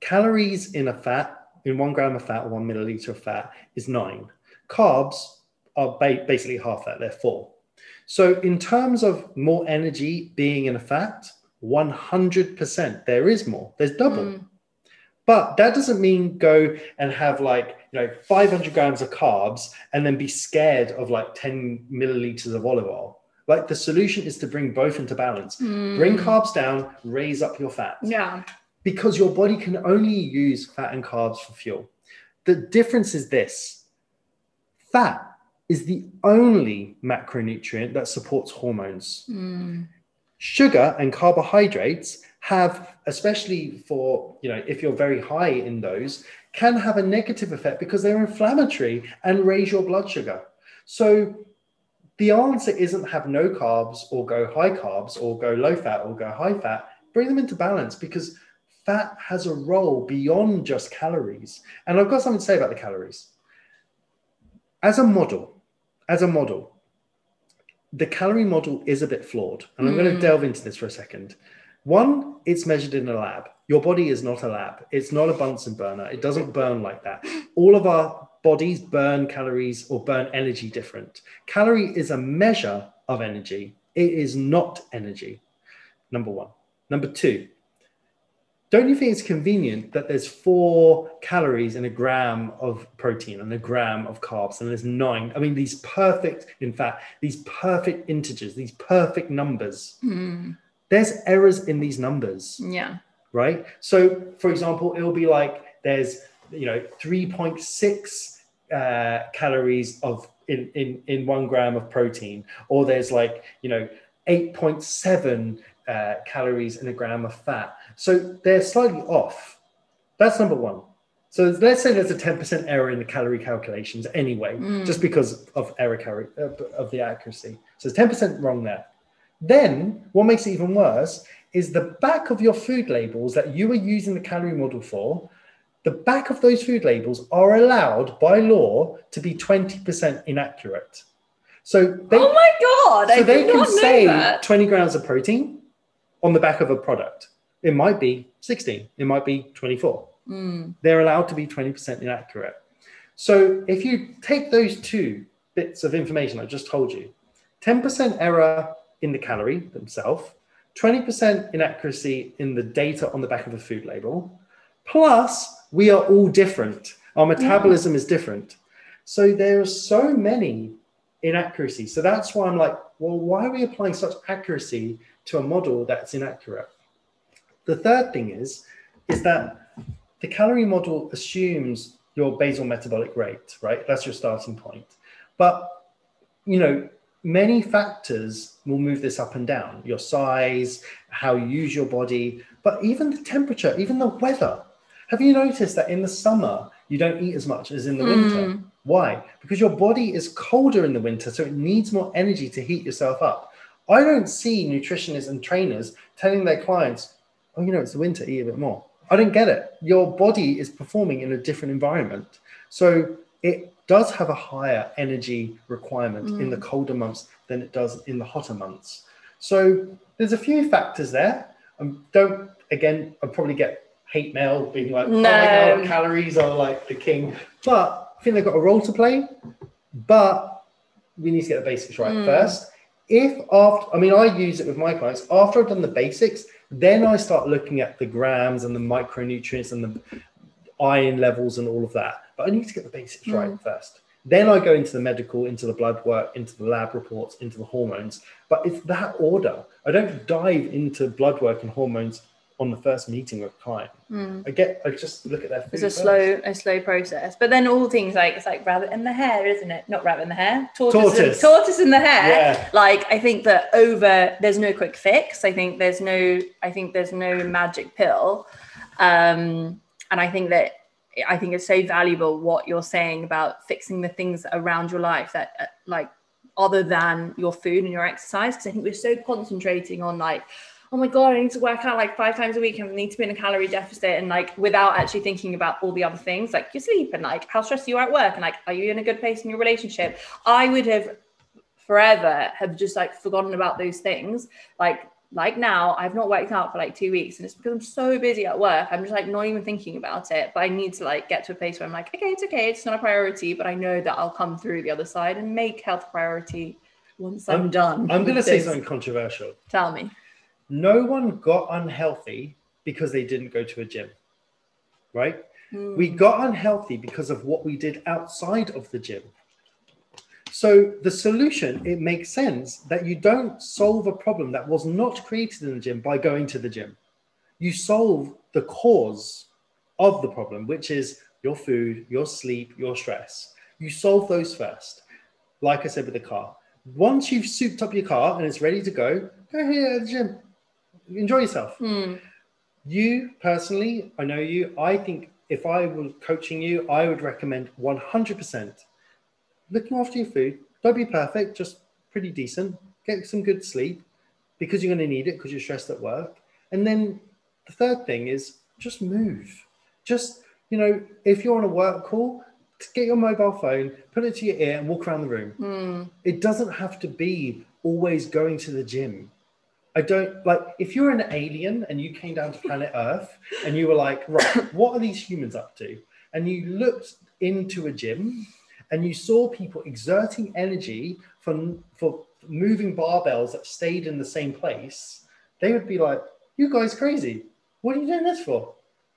calories in a fat, in one gram of fat or one milliliter of fat, is nine. Carbs are ba- basically half that, they're four. So, in terms of more energy being in a fat, 100% there is more, there's double. Mm. But that doesn't mean go and have like, you know, 500 grams of carbs and then be scared of like 10 milliliters of olive oil. Like the solution is to bring both into balance. Bring Mm. carbs down, raise up your fat. Yeah. Because your body can only use fat and carbs for fuel. The difference is this fat is the only macronutrient that supports hormones Mm. sugar and carbohydrates have especially for you know if you're very high in those can have a negative effect because they're inflammatory and raise your blood sugar so the answer isn't have no carbs or go high carbs or go low fat or go high fat bring them into balance because fat has a role beyond just calories and i've got something to say about the calories as a model as a model the calorie model is a bit flawed. And I'm going to Mm. delve into this for a second. One, it's measured in a lab. Your body is not a lab. It's not a Bunsen burner. It doesn't burn like that. All of our bodies burn calories or burn energy different. Calorie is a measure of energy. It is not energy. Number one. Number two, don't you think it's convenient that there's four calories in a gram of protein and a gram of carbs and there's nine i mean these perfect in fact these perfect integers these perfect numbers Mm. There's errors in these numbers Yeah. right? So for example it'll be like there's you know 3.6 uh, calories of in, in in one gram of protein or there's like you know 8.7 uh, calories in a gram of fat. So they're slightly off. That's number one. So let's say there's a 10% error in the calorie calculations anyway Mm. just because of error uh, of the accuracy. So it's 10% wrong there then what makes it even worse is the back of your food labels that you are using the calorie model for the back of those food labels are allowed by law to be 20% inaccurate so they, oh my god! I so they can say that. 20 grams of protein on the back of a product it might be 16 it might be 24 Mm. they're allowed to be 20% inaccurate. So if you take those two bits of information I just told you 10% error in the calorie themselves, 20% inaccuracy in the data on the back of a food label, plus we are all different. Our metabolism is different. So there are so many inaccuracies. So that's why I'm like, well, why are we applying such accuracy to a model that's inaccurate? The third thing is, is that the calorie model assumes your basal metabolic rate, right? That's your starting point. But, you know, many factors will move this up and down your size, how you use your body, but even the temperature, even the weather. Have you noticed that in the summer, you don't eat as much as in the winter? Hmm. Why? Because your body is colder in the winter, so it needs more energy to heat yourself up. I don't see nutritionists and trainers telling their clients, oh, you know, it's the winter, eat a bit more. I don't get it. Your body is performing in a different environment. So it does have a higher energy requirement in Mm. the colder months than it does in the hotter months. So there's a few factors there. Um, don't again, I'll probably get hate mail being like, oh No. god, calories are like the king. But I think they've got a role to play. But we need to get the basics right Mm. first. If after, I mean, I use it with my clients. After I've done the basics, then I start looking at the grams and the micronutrients and the iron levels and all of that. But I need to get the basics right Mm. first. Then I go into the medical, into the blood work, into the lab reports, into the hormones. But it's that order. I don't dive into blood work and hormones on the first meeting with a client. Mm. I get, I just look at their food. It's a first. slow, a slow process. But then all things like it's like rabbit in the hare, isn't it? Not rabbit in the hare, tortoise, In, Tortoise. tortoise in the hare. Yeah. Like I think that over there's no quick fix. I think there's no, I think there's no magic pill, um, and I think that I think it's so valuable what you're saying about fixing the things around your life that uh, like other than your food and your exercise because I think we're so concentrating on like oh my god I need to work out like five times a week and I need to be in a calorie deficit and like without actually thinking about all the other things like your sleep and like how stressed you are at work and like are you in a good place in your relationship? I would have forever have just like forgotten about those things like like now I've not worked out for like two weeks and it's because I'm so busy at work I'm just like not even thinking about it but I need to like get to a place where I'm like okay it's okay it's not a priority but I know that I'll come through the other side and make health priority once I'm, I'm- done I'm going to say this. something controversial. tell me No one got unhealthy because they didn't go to a gym, right? We Mm. got unhealthy because of what we did outside of the gym. So the solution, it makes sense that you don't solve a problem that was not created in the gym by going to the gym. You solve the cause of the problem, which is your food, your sleep, your stress. You solve those first. Like I said with the car. Once you've souped up your car and it's ready to go, go here at the gym. Enjoy yourself. Hmm. You personally, I know you. I think if I was coaching you, I would recommend 100% looking after your food. Don't be perfect, just pretty decent. Get some good sleep because you're going to need it because you're stressed at work. And then the third thing is just move. Just, you know, if you're on a work call, get your mobile phone, put it to your ear, and walk around the room. Hmm. It doesn't have to be always going to the gym. I don't like if you're an alien and you came down to planet Earth and you were like, right, what are these humans up to? And you looked into a gym and you saw people exerting energy for, for moving barbells that stayed in the same place, they would be like, you guys crazy. What are you doing this for?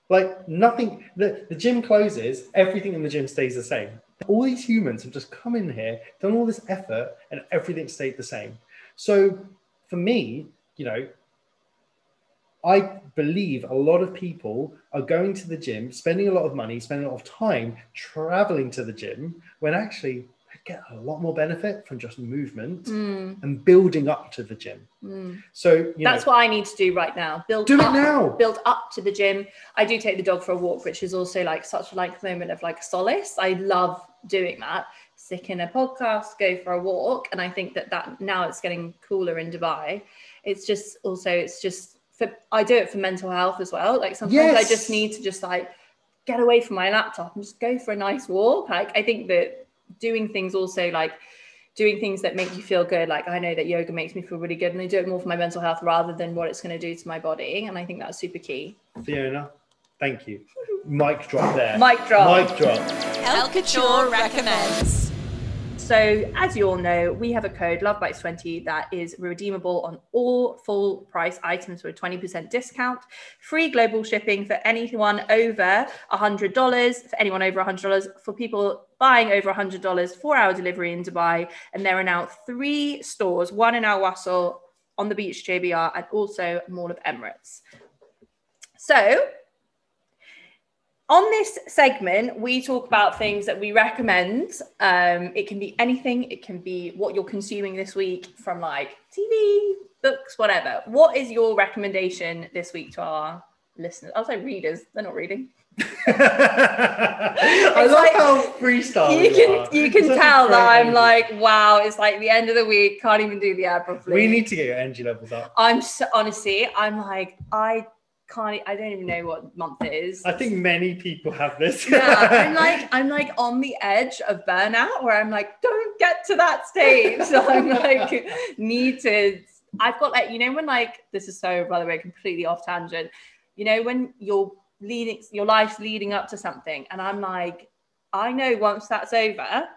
Like nothing, the, the gym closes, everything in the gym stays the same. All these humans have just come in here, done all this effort, and everything stayed the same. So for me, you know, I believe a lot of people are going to the gym, spending a lot of money, spending a lot of time traveling to the gym, when actually they get a lot more benefit from just movement Hmm. and building up to the gym. Hmm. So you That's know, what I need to do right now. Build do it up, now. Build up to the gym. I do take the dog for a walk, which is also like such a like moment of like solace. I love doing that. Stick in a podcast, go for a walk, and I think that that now it's getting cooler in Dubai. It's just also it's just for I do it for mental health as well. Like sometimes I just need to just like get away from my laptop and just go for a nice walk. Like I think that doing things also like doing things that make you feel good. Like I know that yoga makes me feel really good and I do it more for my mental health rather than what it's going to do to my body. And I think that's super key. Fiona, thank you. Mic drop there. Mic drop. Mic drop. Health Couture recommends. So, as you all know, we have a code LoveBites20 that is redeemable on all full price items for a 20% discount. Free global shipping for anyone over $100, for anyone over $100, for people buying over $100, four hour delivery in Dubai. And there are now three stores one in Al Wasl, on the beach, JBR, and also Mall of Emirates. So, on this segment, we talk about things that we recommend. Um, it can be anything, it can be what you're consuming this week from like TV, books, whatever. What is your recommendation this week to our listeners? I'll say readers, they're not reading. I It's like how freestyle you can are. you can Such tell that I'm like, wow, it's like the end of the week, can't even do the ad properly. We need to get your energy levels up. I'm so honestly, I'm like, I can't. I don't even know what month it is. I think many people have this. yeah, I'm like I'm like on the edge of burnout where I'm like, don't get to that stage. So I'm like, need to. I've got like, you know, when like this is so by the way, completely off tangent. You know, when you're leading your life's leading up to something, and I'm like, I know once that's over,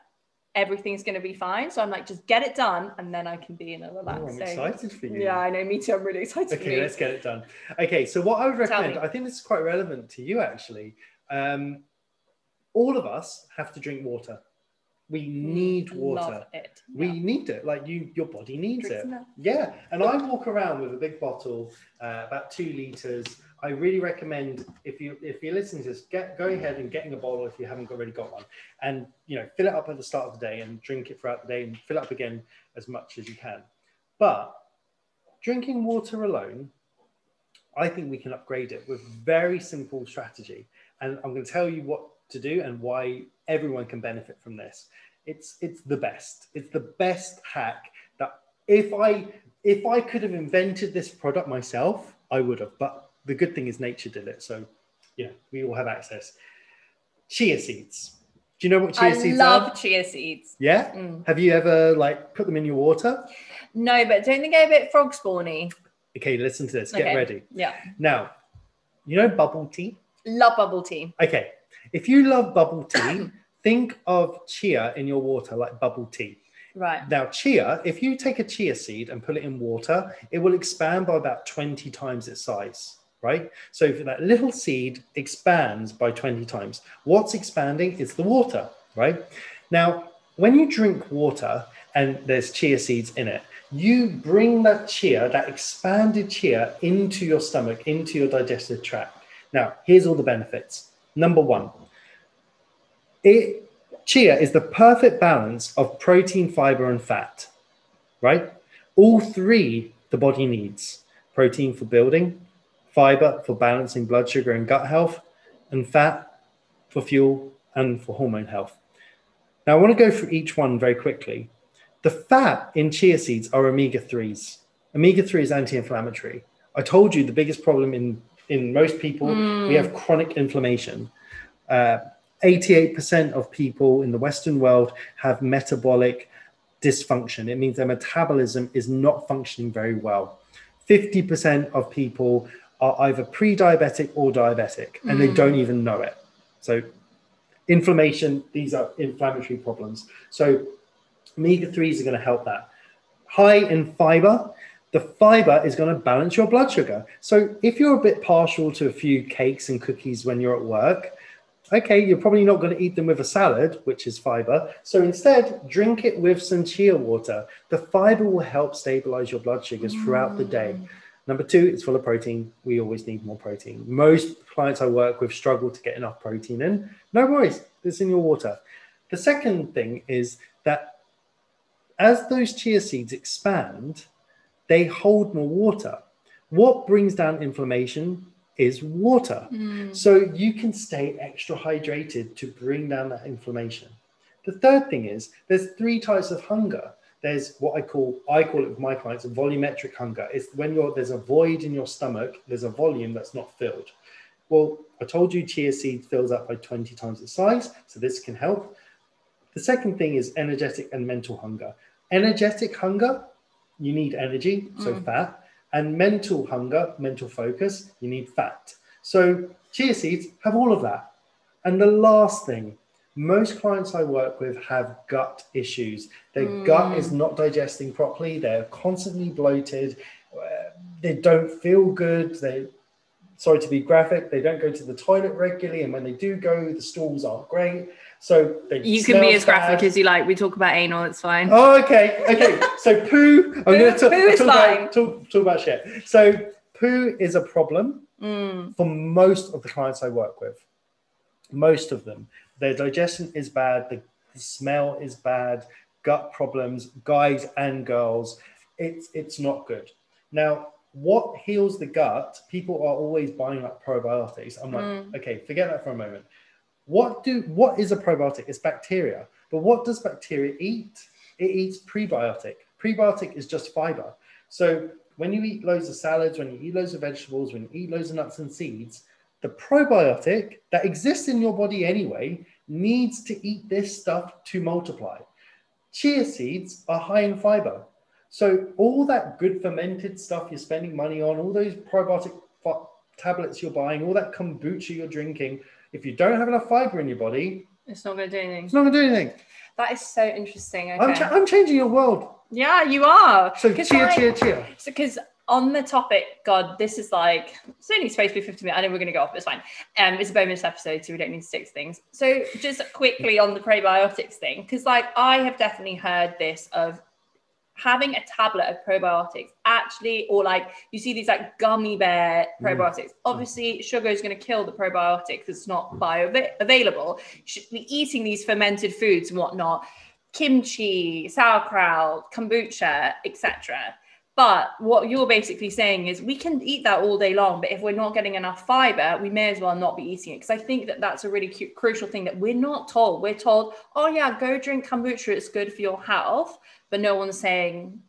everything's gonna be fine. So I'm like, just get it done, and then I can be in a Oh, relaxed I'm state. excited for you. Yeah, I know. Me too. I'm really excited for Okay, let's get it done. Okay, so what I would recommend. I think this is quite relevant to you actually. Um, all of us have to drink water. We need water. Mm, Love it. We Yeah. need it. Like you, your body needs Drinks it. enough. Yeah, and I walk around with a big bottle, uh, about two liters. I really recommend if you if you're listening to this, get go ahead and getting a bottle if you haven't already got one, and you know fill it up at the start of the day and drink it throughout the day and fill it up again as much as you can. But drinking water alone, I think we can upgrade it with very simple strategy, and I'm going to tell you what to do and why everyone can benefit from this. It's it's the best. It's the best hack that if I if I could have invented this product myself, I would have. But the good thing is nature did it, so yeah, we all have access. Chia seeds. Do you know what chia I seeds love chia seeds. Yeah. Mm. Have you ever like put them in your water? No, but don't they get a bit frog spawny? Okay, listen to this. Get Okay. ready. Yeah. Now, you know bubble tea. Love bubble tea. Okay, if you love bubble tea, think of chia in your water like bubble tea. Right. Now, chia, if you take a chia seed and put it in water, it will expand by about 20 times its size, right? So that little seed expands by 20 times. What's expanding is the water, right? Now, when you drink water and there's chia seeds in it, you bring that chia, that expanded chia, into your stomach, into your digestive tract. Now, here's all the benefits. Number one, it chia is the perfect balance of protein, fiber, and fat, right? All three the body needs protein for building, fiber for balancing blood sugar and gut health, and fat for fuel and for hormone health. Now, I want to go through each one very quickly. The fat in chia seeds are omega 3s. Omega 3 is anti inflammatory. I told you the biggest problem in, in most people, we have chronic inflammation. Uh, 88% of people in the Western world have metabolic dysfunction. It means their metabolism is not functioning very well. 50% of people are either pre diabetic or diabetic, and they mm. don't even know it. So, inflammation, these are inflammatory problems. So, omega 3s are going to help that. High in fiber, the fiber is going to balance your blood sugar. So, if you're a bit partial to a few cakes and cookies when you're at work, okay, you're probably not going to eat them with a salad, which is fiber. So instead, drink it with some chia water. The fiber will help stabilize your blood sugars throughout the day. Mm. Number two, it's full of protein. We always need more protein. Most clients I work with struggle to get enough protein in. No worries, it's in your water. The second thing is that as those chia seeds expand, they hold more water. What brings down inflammation is water. Mm. So you can stay extra hydrated to bring down that inflammation. The third thing is there's three types of hunger. There's what I call I call it with my clients a volumetric hunger. It's when you're there's a void in your stomach, there's a volume that's not filled. Well, I told you chia seed fills up by 20 times its size, so this can help. The second thing is energetic and mental hunger. Energetic hunger, you need energy, so mm. fat. And mental hunger, mental focus, you need fat. So chia seeds have all of that. And the last thing, most clients I work with have gut issues. Their gut is not digesting properly. They're constantly bloated. uh, They don't feel good. They, sorry to be graphic, they don't go to the toilet regularly. And when they do go, the stools aren't great. So they You can be as graphic bad. as you like. We talk about anal, it's fine. Oh, okay, okay. So poo. I'm going to talk, Poo is talk, fine. about, talk, talk about shit. So poo is a problem Mm. for most of the clients I work with. Most of them, their digestion is bad. The, the smell is bad. Gut problems, guys and girls. It's it's not good. Now, what heals the gut? People are always buying like probiotics. I'm like, mm. okay, forget that for a moment. What do what is a probiotic? It's bacteria. But what does bacteria eat? It eats prebiotic. Prebiotic is just fiber. So when you eat loads of salads, when you eat loads of vegetables, when you eat loads of nuts and seeds, the probiotic that exists in your body anyway needs to eat this stuff to multiply. Chia seeds are high in fiber. So all that good fermented stuff you're spending money on, all those probiotic tablets you're buying, all that kombucha you're drinking, if you don't have enough fiber in your body, It's not going to do anything. it's not going to do anything. That is so interesting. Okay. I'm, I'm changing your world. yeah, you are. So cheer, like- cheer, cheer. because on the topic, God, this is like it's only supposed to be 50 minutes. I know we're gonna go off, but it's fine. Um, it's a bonus episode, so we don't need to stick to things. So just quickly on the probiotics thing, because like I have definitely heard this of having a tablet of probiotics actually, or like you see these like gummy bear mm. probiotics. Mm. Obviously, sugar is going to kill the probiotics. It's not mm. bioavailable. You should be eating these fermented foods and whatnot, kimchi, sauerkraut, kombucha, etc. But what you're basically saying is we can eat that all day long, but if we're not getting enough fiber, we may as well not be eating it. Because I think that that's a really cu- crucial thing that we're not told. We're told, oh, yeah, go drink kombucha, it's good for your health. But no one's saying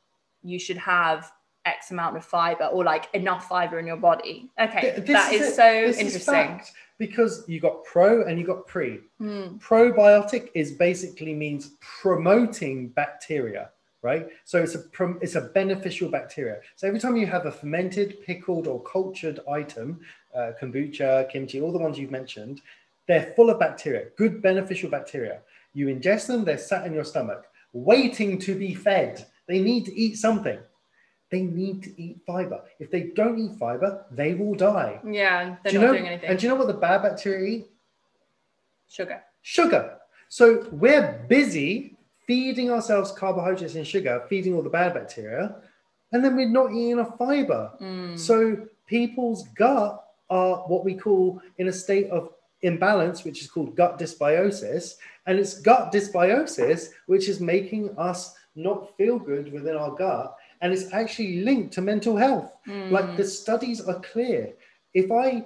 you should have X amount of fiber or like enough fiber in your body. Okay, Th- that is, it. so This is interesting. fact, because you got pro and you got pre. Hmm. Probiotic is basically means promoting bacteria, right? So it's a it's a beneficial bacteria. So every time you have a fermented, pickled, or cultured item, uh, kombucha, kimchi, all the ones you've mentioned, they're full of bacteria, good beneficial bacteria. You ingest them, they're sat in your stomach, waiting to be fed. They need to eat something. They need to eat fiber. If they don't eat fiber, they will die. Yeah, they're Do you not know? doing anything. And do you know what the bad bacteria eat? Sugar. Sugar. So we're busy feeding ourselves carbohydrates and sugar, feeding all the bad bacteria, and then we're not eating enough fiber. Mm. So people's gut are what we call in a state of imbalance, which is called gut dysbiosis. And it's gut dysbiosis which is making us not feel good within our gut. And it's actually linked to mental health. Like the studies are clear. If I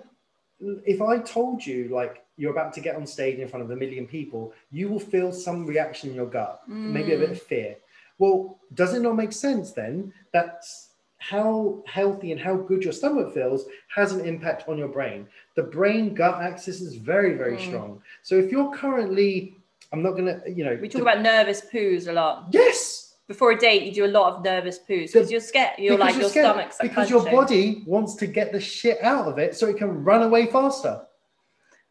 if I told you like you're about to get on stage in front of a million people, you will feel some reaction in your gut, maybe a bit of mm. fear. Well, does it not make sense then that how healthy and how good your stomach feels has an impact on your brain? The brain gut axis is very, very mm. strong. So if you're currently, I'm not gonna, you know, We talk about nervous poos a lot. yes, Before a date, you do a lot of nervous poos because you're scared. You're because like your scared, stomach's like because your body wants to get the shit out of it so it can run away faster.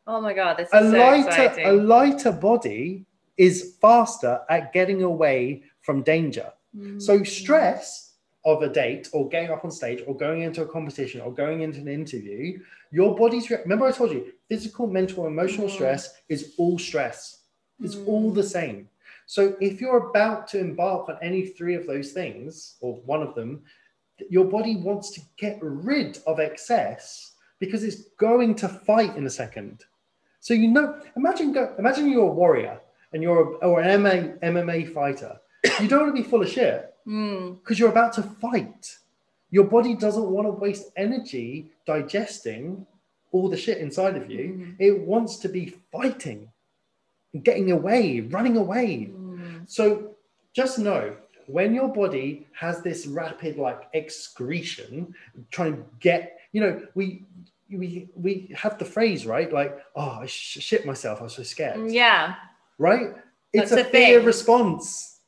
Oh my god, this is a so lighter exciting. a lighter body is faster at getting away from danger so Mm. stress of a date or getting up on stage or going into a competition or going into an interview your body's re- remember i told you physical mental emotional Mm. stress is all stress it's all the same so if you're about to embark on any three of those things or one of them your body wants to get rid of excess because it's going to fight in a second so you know, imagine go, imagine you're a warrior and you're a, or an MMA MMA fighter. You don't want to be full of shit Mm. because you're about to fight. Your body doesn't want to waste energy digesting all the shit inside of you. It wants to be fighting, getting away, running away. So just know when your body has this rapid like excretion, trying to get, you know, we we we have the phrase right, like, oh, I sh- shit myself, I was so scared, mm, Yeah. right? It's That's a fear thing. response.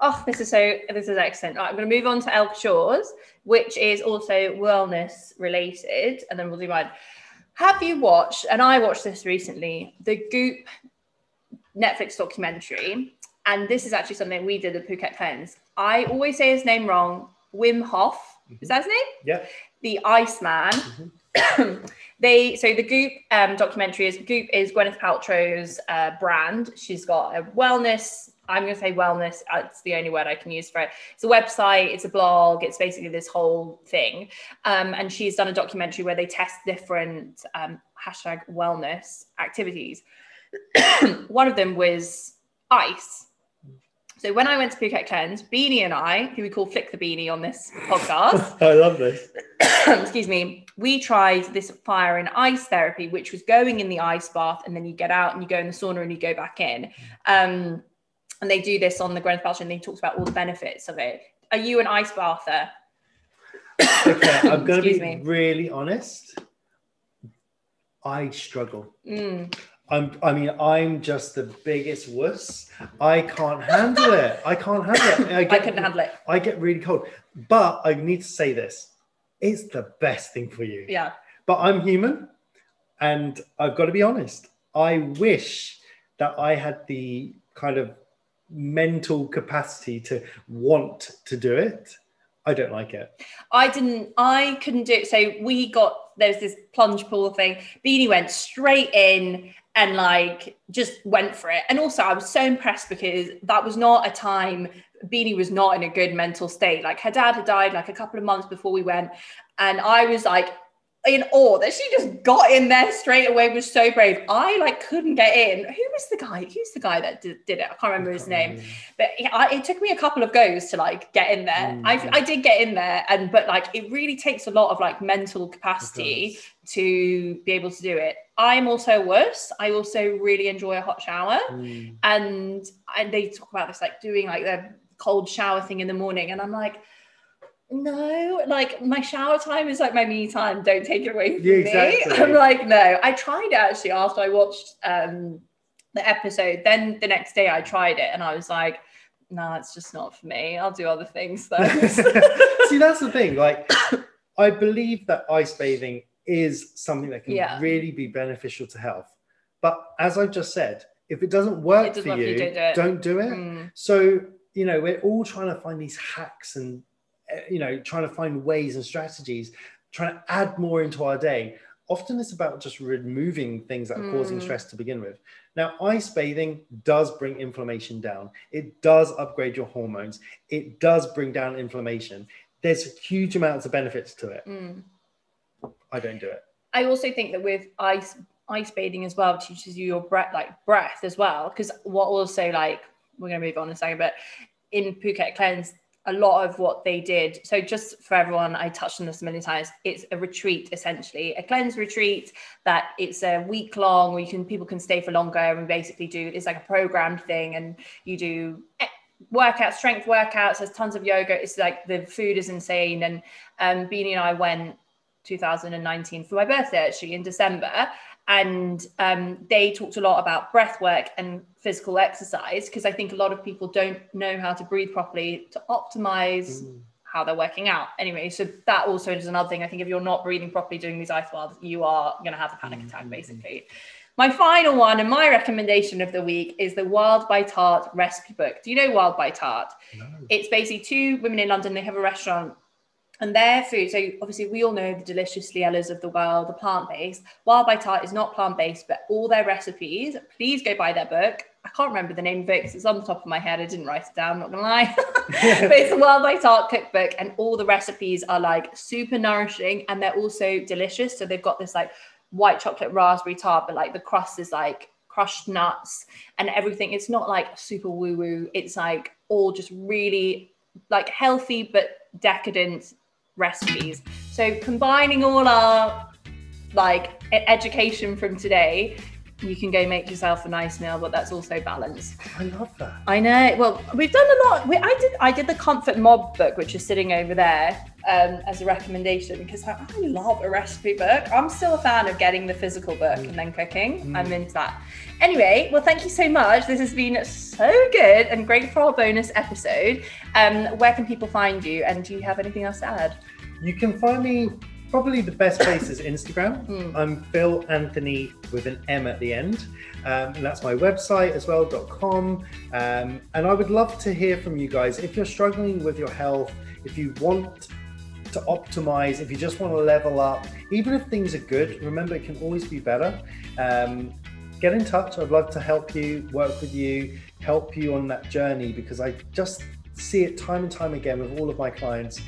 Oh, this is so. This is excellent. Right, I'm going to move on to Elk Shores, which is also wellness related, and then we'll do mine. Have you watched? And I watched this recently. The Goop Netflix documentary, and this is actually something we did at Phuket Cleanse. I always say his name wrong. Wim Hof. Is that his name? Yeah. the Iceman. Mm-hmm. they so the Goop um, documentary is Goop is Gwyneth Paltrow's uh, brand. She's got a wellness. I'm going to say wellness. It's the only word I can use for it. It's a website. It's a blog. It's basically this whole thing. Um, and she's done a documentary where they test different um, hashtag wellness activities. One of them was ice. So when I went to Phuket Cleanse, Beanie and I, who we call Flick the Beanie on this podcast, I love this. excuse me, we tried this fire and ice therapy, which was going in the ice bath and then you get out and you go in the sauna and you go back in. Um, and they do this on the Gwyneth Paltrow and they talked about all the benefits of it. Are you an ice bather? okay, I'm going to be me. really honest. I struggle. Mm. I'm, I mean, I'm just the biggest wuss. I can't handle it. I can't handle it. I, I get, couldn't handle it. I get really cold. But I need to say this: it's the best thing for you. Yeah. But I'm human, and I've got to be honest. I wish that I had the kind of mental capacity to want to do it. I don't like it. I didn't, I couldn't do it. So we got, there's this plunge pool thing. Beanie went straight in and like just went for it. And also, I was so impressed because that was not a time, Beanie was not in a good mental state. Like her dad had died like a couple of months before we went. And I was like, in awe that she just got in there straight away was so brave. I like couldn't get in. Who was the guy? Who's the guy that did, did it? I can't remember his name. But it, I, it took me a couple of goes to like get in there. I, Mm. I did get in there, and but like it really takes a lot of like mental capacity to be able to do it. I'm also worse. I also really enjoy a hot shower, Mm. and and they talk about this like doing like the cold shower thing in the morning, and I'm like. No, like my shower time is like my me time. Don't take it away from Yeah, me. I'm like, no. I tried it actually after I watched um the episode. Then the next day I tried it and I was like, no, it's just not for me. I'll do other things though. See, that's the thing. Like, I believe that ice bathing is something that can Yeah. really be beneficial to health. But as I've just said, if it doesn't work It doesn't for you, you don't do it. don't do it. Mm, So, you know, we're all trying to find these hacks and, uh, you know, trying to find ways and strategies, trying to add more into our day. Often it's about just removing things that are causing Mm. stress to begin with. Now, ice bathing does bring inflammation down. It does upgrade your hormones. It does bring down inflammation. There's huge amounts of benefits to it. mm. I don't do it. I also think that with ice ice bathing as well teaches you your breath like breath as well. Because what also like we're gonna move on in a second, but in Phuket Cleanse, a lot of what they did. So just for everyone, I touched on this many times. It's a retreat essentially, a cleanse retreat that it's a week long where you can people can stay for longer and we basically do it's like a programmed thing and you do workouts, strength workouts. There's tons of yoga. It's like the food is insane. And um, Beanie and I went 2019 for my birthday actually in December. And um, they talked a lot about breath work and physical exercise because I think a lot of people don't know how to breathe properly to optimize Mm. how they're working out. Anyway, so that also is another thing. I think if you're not breathing properly doing these ice baths, you are going to have a panic attack basically. My final one and my recommendation of the week is the Wild by Tart recipe book. Do you know Wild by Tart? No. it's basically two women in London. They have a restaurant, and their food. So obviously, we all know the Deliciously Ellas of the world, the plant based. Wild by Tart is not plant based, but all their recipes. Please go buy their book. I can't remember the name of it because it's on the top of my head. I didn't write it down. I'm not gonna lie, but it's the Wild by Tart cookbook, and all the recipes are like super nourishing, and they're also delicious. So they've got this like white chocolate raspberry tart, but like the crust is like crushed nuts and everything. It's not like super woo woo. It's like all just really like healthy but decadent recipes. So combining all our like education from today, you can go make yourself a nice meal, but that's also balanced. I love that. I know. Well, we've done a lot. We, I did. I did the Comfort Mob book, which is sitting over there um, as a recommendation because I, I love a recipe book. I'm still a fan of getting the physical book and then cooking. I'm into that. Anyway, well, thank you so much. This has been so good and great for our bonus episode. Um, where can people find you? And do you have anything else to add? You can find me probably the best place is Instagram. Hmm. I'm Phil Anthony with an M at the end. Um, and that's my website as well, .com. Um, and I would love to hear from you guys. If you're struggling with your health, if you want to optimize, if you just want to level up, even if things are good, remember it can always be better. Um, get in touch. I'd love to help you, work with you, help you on that journey because I just see it time and time again with all of my clients.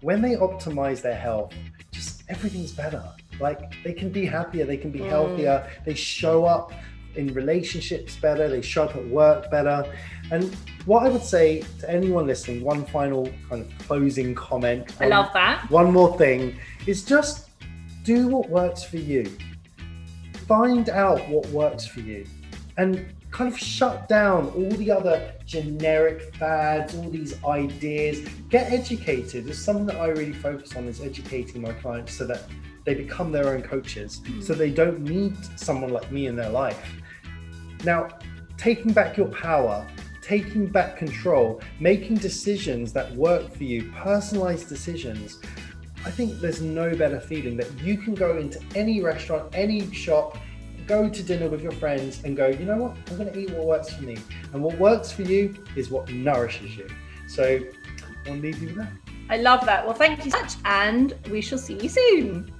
When they optimize their health, just everything's better. Like they can be happier, they can be Mm. healthier, they show up in relationships better, they show up at work better. And what I would say to anyone listening, one final kind of closing comment. I um, love that. one more thing is just do what works for you. Find out what works for you and kind of shut down all the other generic fads, all these ideas. Get educated. It's something that I really focus on is educating my clients so that they become their own coaches, so they don't need someone like me in their life. Now, taking back your power, taking back control, making decisions that work for you, personalized decisions. I think there's no better feeling that you can go into any restaurant, any shop, go to dinner with your friends and go, you know what, I'm going to eat what works for me. And what works for you is what nourishes you. So I'll leave you with that. I love that. Well, thank you so much, and we shall see you soon.